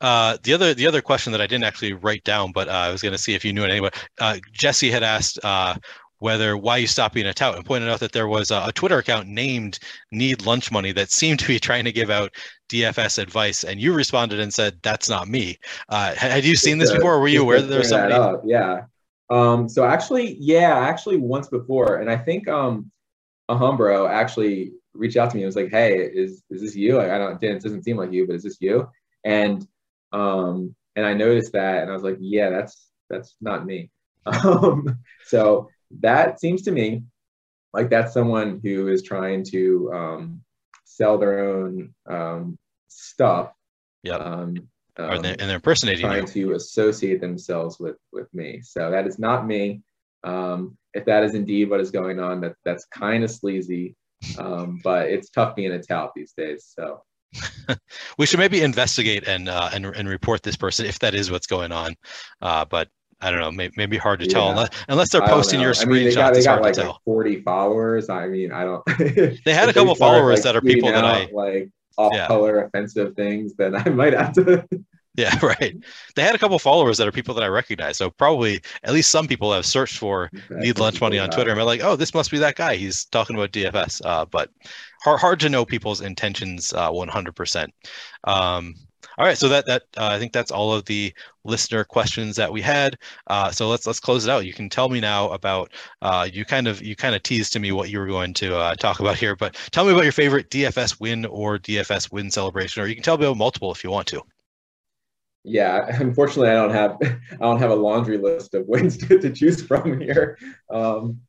Uh, the other the other question that I didn't actually write down, but uh, I was going to see if you knew it anyway. Uh, Jesse had asked uh, whether why you stopped being a tout and pointed out that there was a, a, Twitter account named Need Lunch Money that seemed to be trying to give out DFS advice, and you responded and said that's not me. Uh, had you seen this before? were you aware that there was somebody? Yeah. Um, so actually, yeah, actually once before, and I think um, Awesemo actually reached out to me and was like, "Hey, is is this you? Like, I don't, it doesn't seem like you, but is this you?" And um, and I noticed that, and I was like, "Yeah, that's that's not me." Um, so that seems to me like that's someone who is trying to um, sell their own um, stuff. Yeah. Um, um, they, and they're impersonating trying you. to associate themselves with with me. So that is not me. Um, if that is indeed what is going on, that that's kind of sleazy. Um, but it's tough being a tout these days. So we should maybe investigate and uh, and and report this person if that is what's going on. Uh, but I don't know, maybe, maybe hard to yeah. tell unless, unless they're posting your screenshots. I mean, they got, they got like, like, 40 followers. I mean, I don't. they had a couple followers like, that are people that I like off color yeah. offensive things. Then I might have to. Yeah, right. They had a couple followers that are people that I recognize. So probably at least some people have searched for need lunch money on Twitter and are like, oh, this must be that guy. He's talking about DFS. Uh, but hard, hard to know people's intentions uh, 100%. Um, all right, so that that uh, I think that's all of the listener questions that we had. Uh, so let's let's close it out. You can tell me now about uh, you kind of you kind of teased to me what you were going to uh, talk about here, but tell me about your favorite DFS win or DFS win celebration, or you can tell me about multiple if you want to yeah, unfortunately, I don't have I don't have a laundry list of wins to, to choose from here. Um,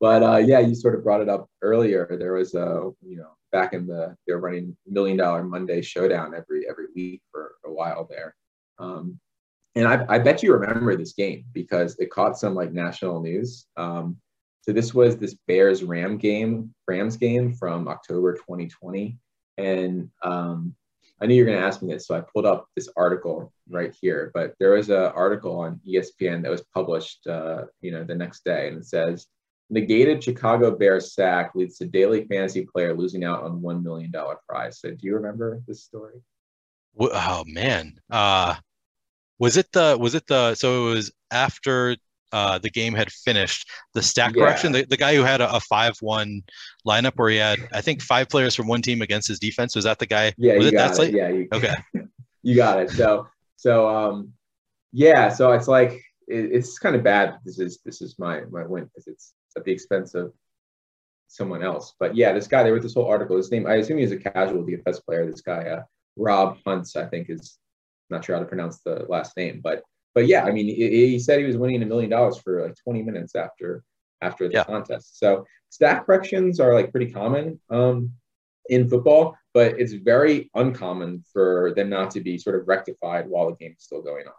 but uh, yeah, you sort of brought it up earlier. There was a you know back in the they were running Million Dollar Monday Showdown every every week for a while there. Um, and I, I bet you remember this game because it caught some like national news. Um, so this was this Bears Ram game, Rams game from October 2020, and um, I knew you were going to ask me this, so I pulled up this article right here. But there was an article on ESPN that was published, uh, you know, the next day, and it says negated Chicago Bears sack leads to daily fantasy player losing out on one million dollar prize. So, do you remember this story? Oh man, uh, was it the was it the so it was after uh, the game had finished, the stat yeah. correction, the, the guy who had a, a five one lineup where he had I think five players from one team against his defense. Was that the guy? Yeah, was you it got it. Yeah, you, okay, you got it. So so um yeah, so it's like it, it's kind of bad. This is this is my my win because it's at the expense of someone else. But yeah, this guy, they wrote this whole article. His name, I assume he's a casual DFS player. This guy, uh, Rob Hunts, I think is not sure how to pronounce the last name, but but yeah, I mean, he, he said he was winning a million dollars for like 20 minutes after after the yeah. contest. So stat corrections are like pretty common um, in football, but it's very uncommon for them not to be sort of rectified while the game is still going on.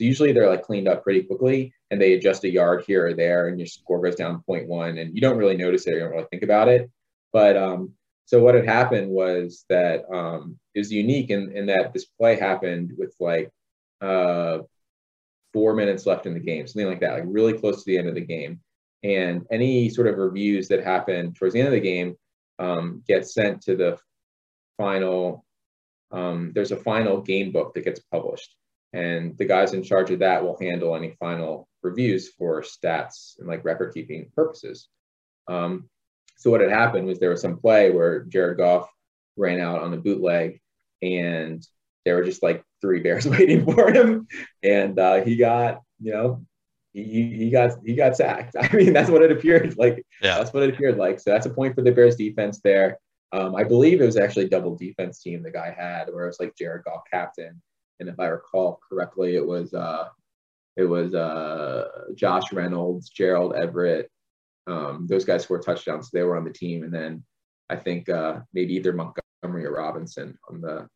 So usually they're like cleaned up pretty quickly and they adjust a yard here or there and your score goes down 0.1 and you don't really notice it, you don't really think about it. But um, so what had happened was that um, it was unique in, in that this play happened with like uh, four minutes left in the game, something like that, like really close to the end of the game. And any sort of reviews that happen towards the end of the game um, get sent to the final. Um, there's a final game book that gets published, and the guys in charge of that will handle any final reviews for stats and like record keeping purposes. Um, so what had happened was there was some play where Jared Goff ran out on a bootleg, and there were just like three bears waiting for him, and uh, he got you know he, he got he got sacked. I mean that's what it appeared like. Yeah. That's what it appeared like. So that's a point for the Bears defense there. Um, I believe it was actually double defense team the guy had, where it was like Jared Goff captain, and if I recall correctly, it was uh, it was uh, Josh Reynolds, Gerald Everett. Um, those guys scored touchdowns, so they were on the team, and then I think uh, maybe either Montgomery or Robinson on the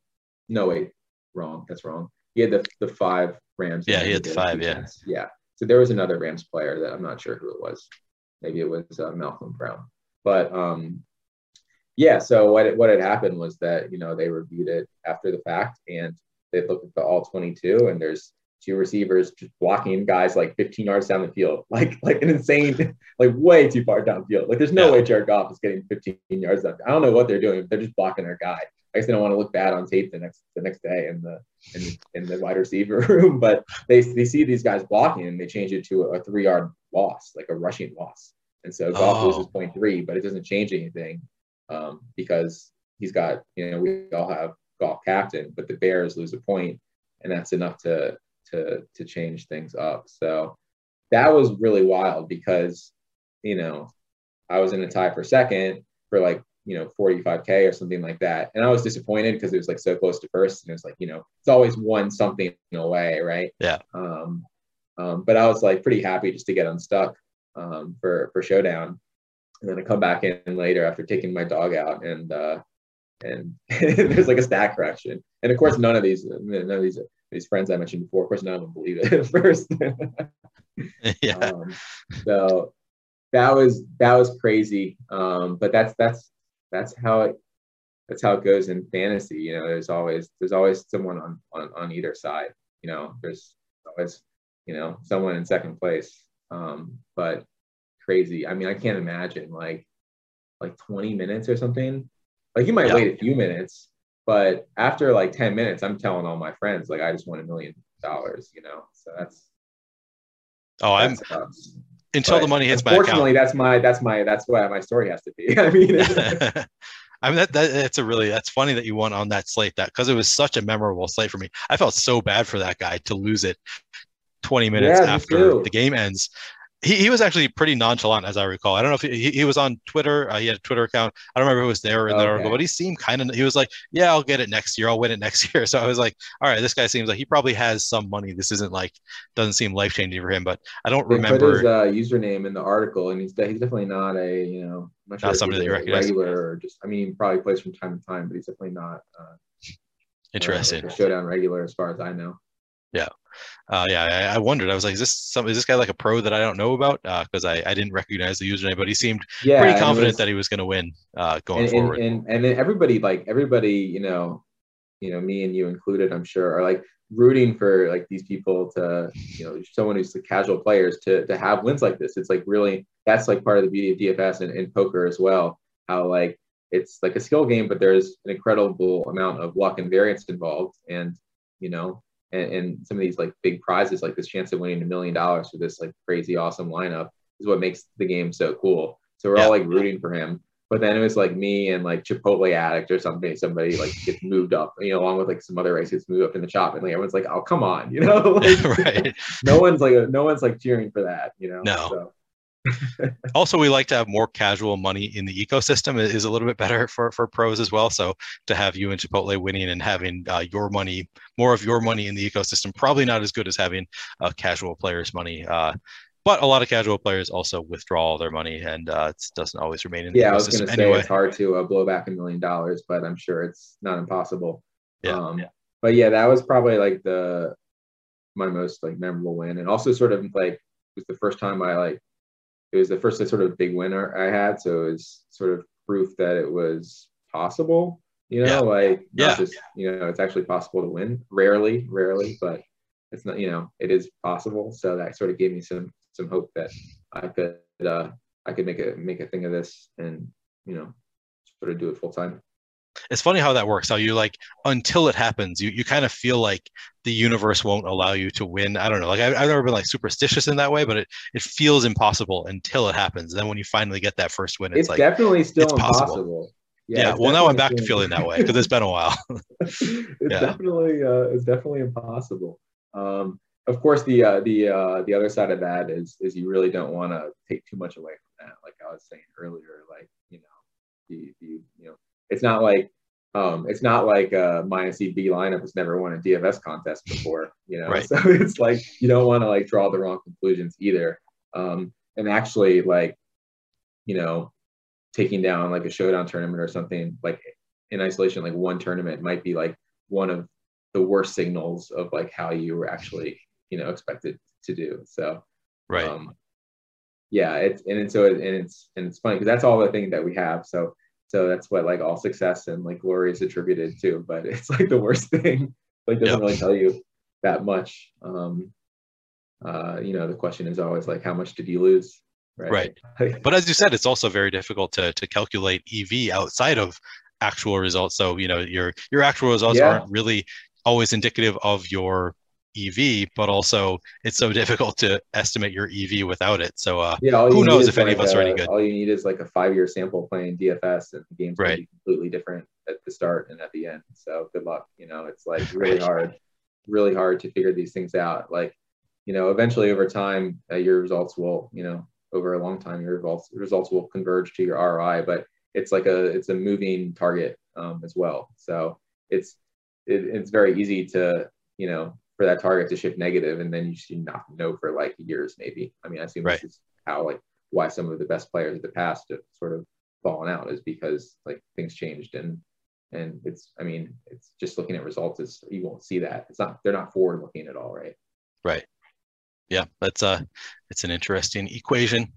no, wait, wrong. That's wrong. He had the the five Rams. Yeah, he had the five. Defense. Yeah, yeah. So there was another Rams player that I'm not sure who it was. Maybe it was uh, Malcolm Brown. But um, yeah. So what it, what had happened was that you know they reviewed it after the fact and they looked at the all 22 and there's two receivers just blocking guys like 15 yards down the field, like like an insane, like way too far downfield. Like there's no yeah. way Jared Goff is getting 15 yards down. I don't know what they're doing. They're just blocking their guy. I guess they don't want to look bad on tape the next the next day in the in, in the wide receiver room. But they they see these guys blocking and they change it to a three yard loss, like a rushing loss. And so Goff oh. loses point three, but it doesn't change anything um, because he's got you know we all have Goff captain, but the Bears lose a point, and that's enough to to to change things up. So that was really wild because you know I was in a tie for second for like you know 45k or something like that. And i was disappointed because it was like so close to first and it was like you know it's always one something away right? Yeah. Um, um, but i was like pretty happy just to get unstuck um, for for showdown. And then i come back in later after taking my dog out and uh and there's like a stat correction and of course none of these none of these these friends i mentioned before of course none of them believe it at first yeah um, so that was that was crazy um, but that's that's that's how it that's how it goes in fantasy. You know, there's always there's always someone on on, on either side. You know, there's always you know someone in second place. Um, but crazy. I mean, I can't imagine like like 20 minutes or something. Like you might yeah. wait a few minutes, but after like 10 minutes, I'm telling all my friends, like, I just won a million dollars, you know? So that's, oh, I'm, until but the money hits my account. Unfortunately, that's my, that's my, that's why my story has to be. I mean, I mean that, that that's a really that's funny that you won on that slate that because it was such a memorable slate for me. I felt so bad for that guy to lose it 20 minutes yeah, after the game ends he, he was actually pretty nonchalant, as I recall. I don't know if he, he was on Twitter. Uh, he had a Twitter account. I don't remember who was there in okay. the article, but he seemed kind of. He was like, "Yeah, I'll get it next year. I'll win it next year." So I was like, "All right, this guy seems like he probably has some money. This isn't like doesn't seem life changing for him." But I don't they remember his uh, username in the article, and he's he's definitely not a you know not, not somebody that you recognize. Regular, or just I mean, he probably plays from time to time, but he's definitely not. Uh, Interesting. Uh, like showdown regular, as far as I know. Yeah uh, yeah, I, I, wondered. I was like, is this some? Is this guy like a pro that I don't know about? Because uh, I, I didn't recognize the username, but he seemed yeah, pretty confident was, that he was going to win uh, going and, forward. And, and and everybody like everybody, you know, you know, me and you included, I'm sure, are like rooting for like these people to, you know, someone who's the casual players to to have wins like this. It's like really that's like part of the beauty of DFS and, and poker as well. How like it's like a skill game, but there's an incredible amount of luck and variance involved, and you know and, and some of these like big prizes, like this chance of winning a million dollars for this like crazy awesome lineup, is what makes the game so cool. So we're yeah. all like rooting for him. But then it was like me and like Chipotle addict or something. Somebody like gets moved up, you know, along with like some other race gets moved up in the chop, and like everyone's like, "Oh, come on," you know. like, right. No one's like no one's like cheering for that, you know. No. So also, we like to have more casual money in the ecosystem it is a little bit better for, for pros as well. So to have you and Chipotle winning and having uh, your money, more of your money in the ecosystem, probably not as good as having uh, casual players' money. Uh, but a lot of casual players also withdraw all their money, and uh, it doesn't always remain in the yeah, ecosystem. I was going to say anyway. it's hard to uh, blow back a million dollars, but I'm sure it's not impossible. Yeah, um, yeah. But yeah, that was probably like the my most like memorable win, and also sort of like was the first time I like it was the first sort of big winner I had. So it was sort of proof that it was possible, you know, yeah. like not yeah. just, you know, it's actually possible to win. Rarely, rarely, but it's not, you know, it is possible. So that sort of gave me some some hope that I could uh I could make a make a thing of this and, you know, sort of do it full time it's funny how that works how you like until it happens you, you kind of feel like the universe won't allow you to win. I don't know like I've, I've never been like superstitious in that way but it, it feels impossible until it happens. And then when you finally get that first win it's, it's like definitely still it's impossible. Possible. yeah, yeah well now i'm back to feeling that way because it's been a while. it's yeah. definitely uh, it's definitely impossible. Um, of course the uh, the uh, the other side of that is is you really don't want to take too much away from that like i was saying earlier like you know you, you, you know it's not like um, it's not like a minus EV lineup has never won a DFS contest before, you know. Right. So it's like you don't want to like draw the wrong conclusions either. Um, and actually, like, you know, taking down like a showdown tournament or something like in isolation, like one tournament might be like one of the worst signals of like how you were actually, you know, expected to do. So, right. Um, yeah, it's and, and so it, and it's and it's funny because that's all the thing that we have. So so that's what like all success and like glory is attributed to, but it's like the worst thing. Like doesn't yep. really tell you that much. Um, uh, you know, the question is always like, how much did you lose? Right. right. but as you said, it's also very difficult to to calculate EV outside of actual results. So you know, your your actual results yeah. aren't really always indicative of your EV, but also it's so difficult to estimate your EV without it. So uh, yeah, who knows if any of us a, are any good? All you need is like a five-year sample playing DFS, and the game's right. be completely different at the start and at the end. So good luck. You know, it's like really hard, really hard to figure these things out. Like, you know, eventually over time, uh, your results will, you know, over a long time, your results results will converge to your ROI. But it's like a it's a moving target um, as well. So it's it, it's very easy to you know for that target to shift negative, and then you should not know for like years, maybe. I mean, I assume right. this is how like why some of the best players of the past have sort of fallen out is because like things changed and and it's I mean it's just looking at results is you won't see that it's not they're not forward looking at all, right? Right yeah, that's uh it's an interesting equation.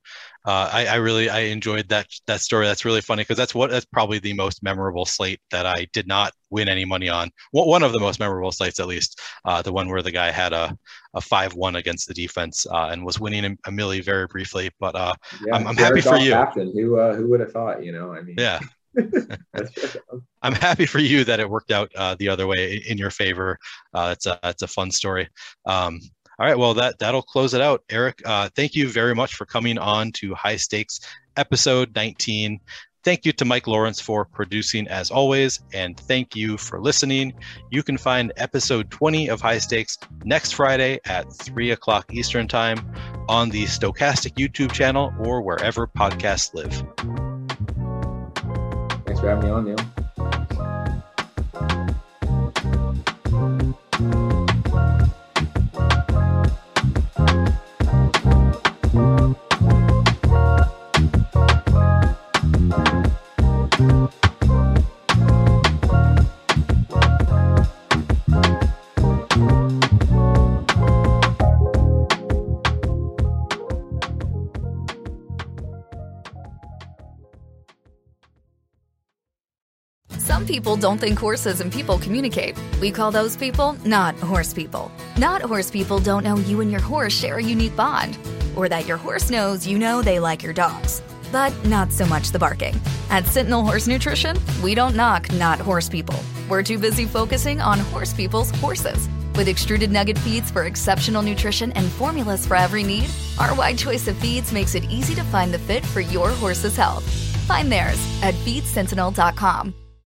Uh, I, I really I enjoyed that that story. That's really funny because that's what that's probably the most memorable slate that I did not win any money on. one of the most memorable slates, at least, uh, the one where the guy had a a five one against the defense uh, and was winning a, a very briefly. But uh, yeah, I'm, I'm happy for you. Captain. Who uh, who would have thought? You know, I mean, yeah, I'm happy for you that it worked out uh, the other way in your favor. Uh, it's a it's a fun story. Um, all right, well that that'll close it out. Eric, uh, thank you very much for coming on to High Stakes episode 19. Thank you to Mike Lawrence for producing as always, and thank you for listening. You can find episode 20 of High Stakes next Friday at 3 o'clock Eastern Time on the Stokastic YouTube channel or wherever podcasts live. Thanks for having me on, Neil. People don't think horses and people communicate. We call those people not horse people. Not horse people don't know you and your horse share a unique bond, or that your horse knows you know they like your dogs. But not so much the barking. At Sentinel Horse Nutrition, we don't knock not horse people. We're too busy focusing on horse people's horses. With extruded nugget feeds for exceptional nutrition and formulas for every need, our wide choice of feeds makes it easy to find the fit for your horse's health. Find theirs at feedsentinel.com.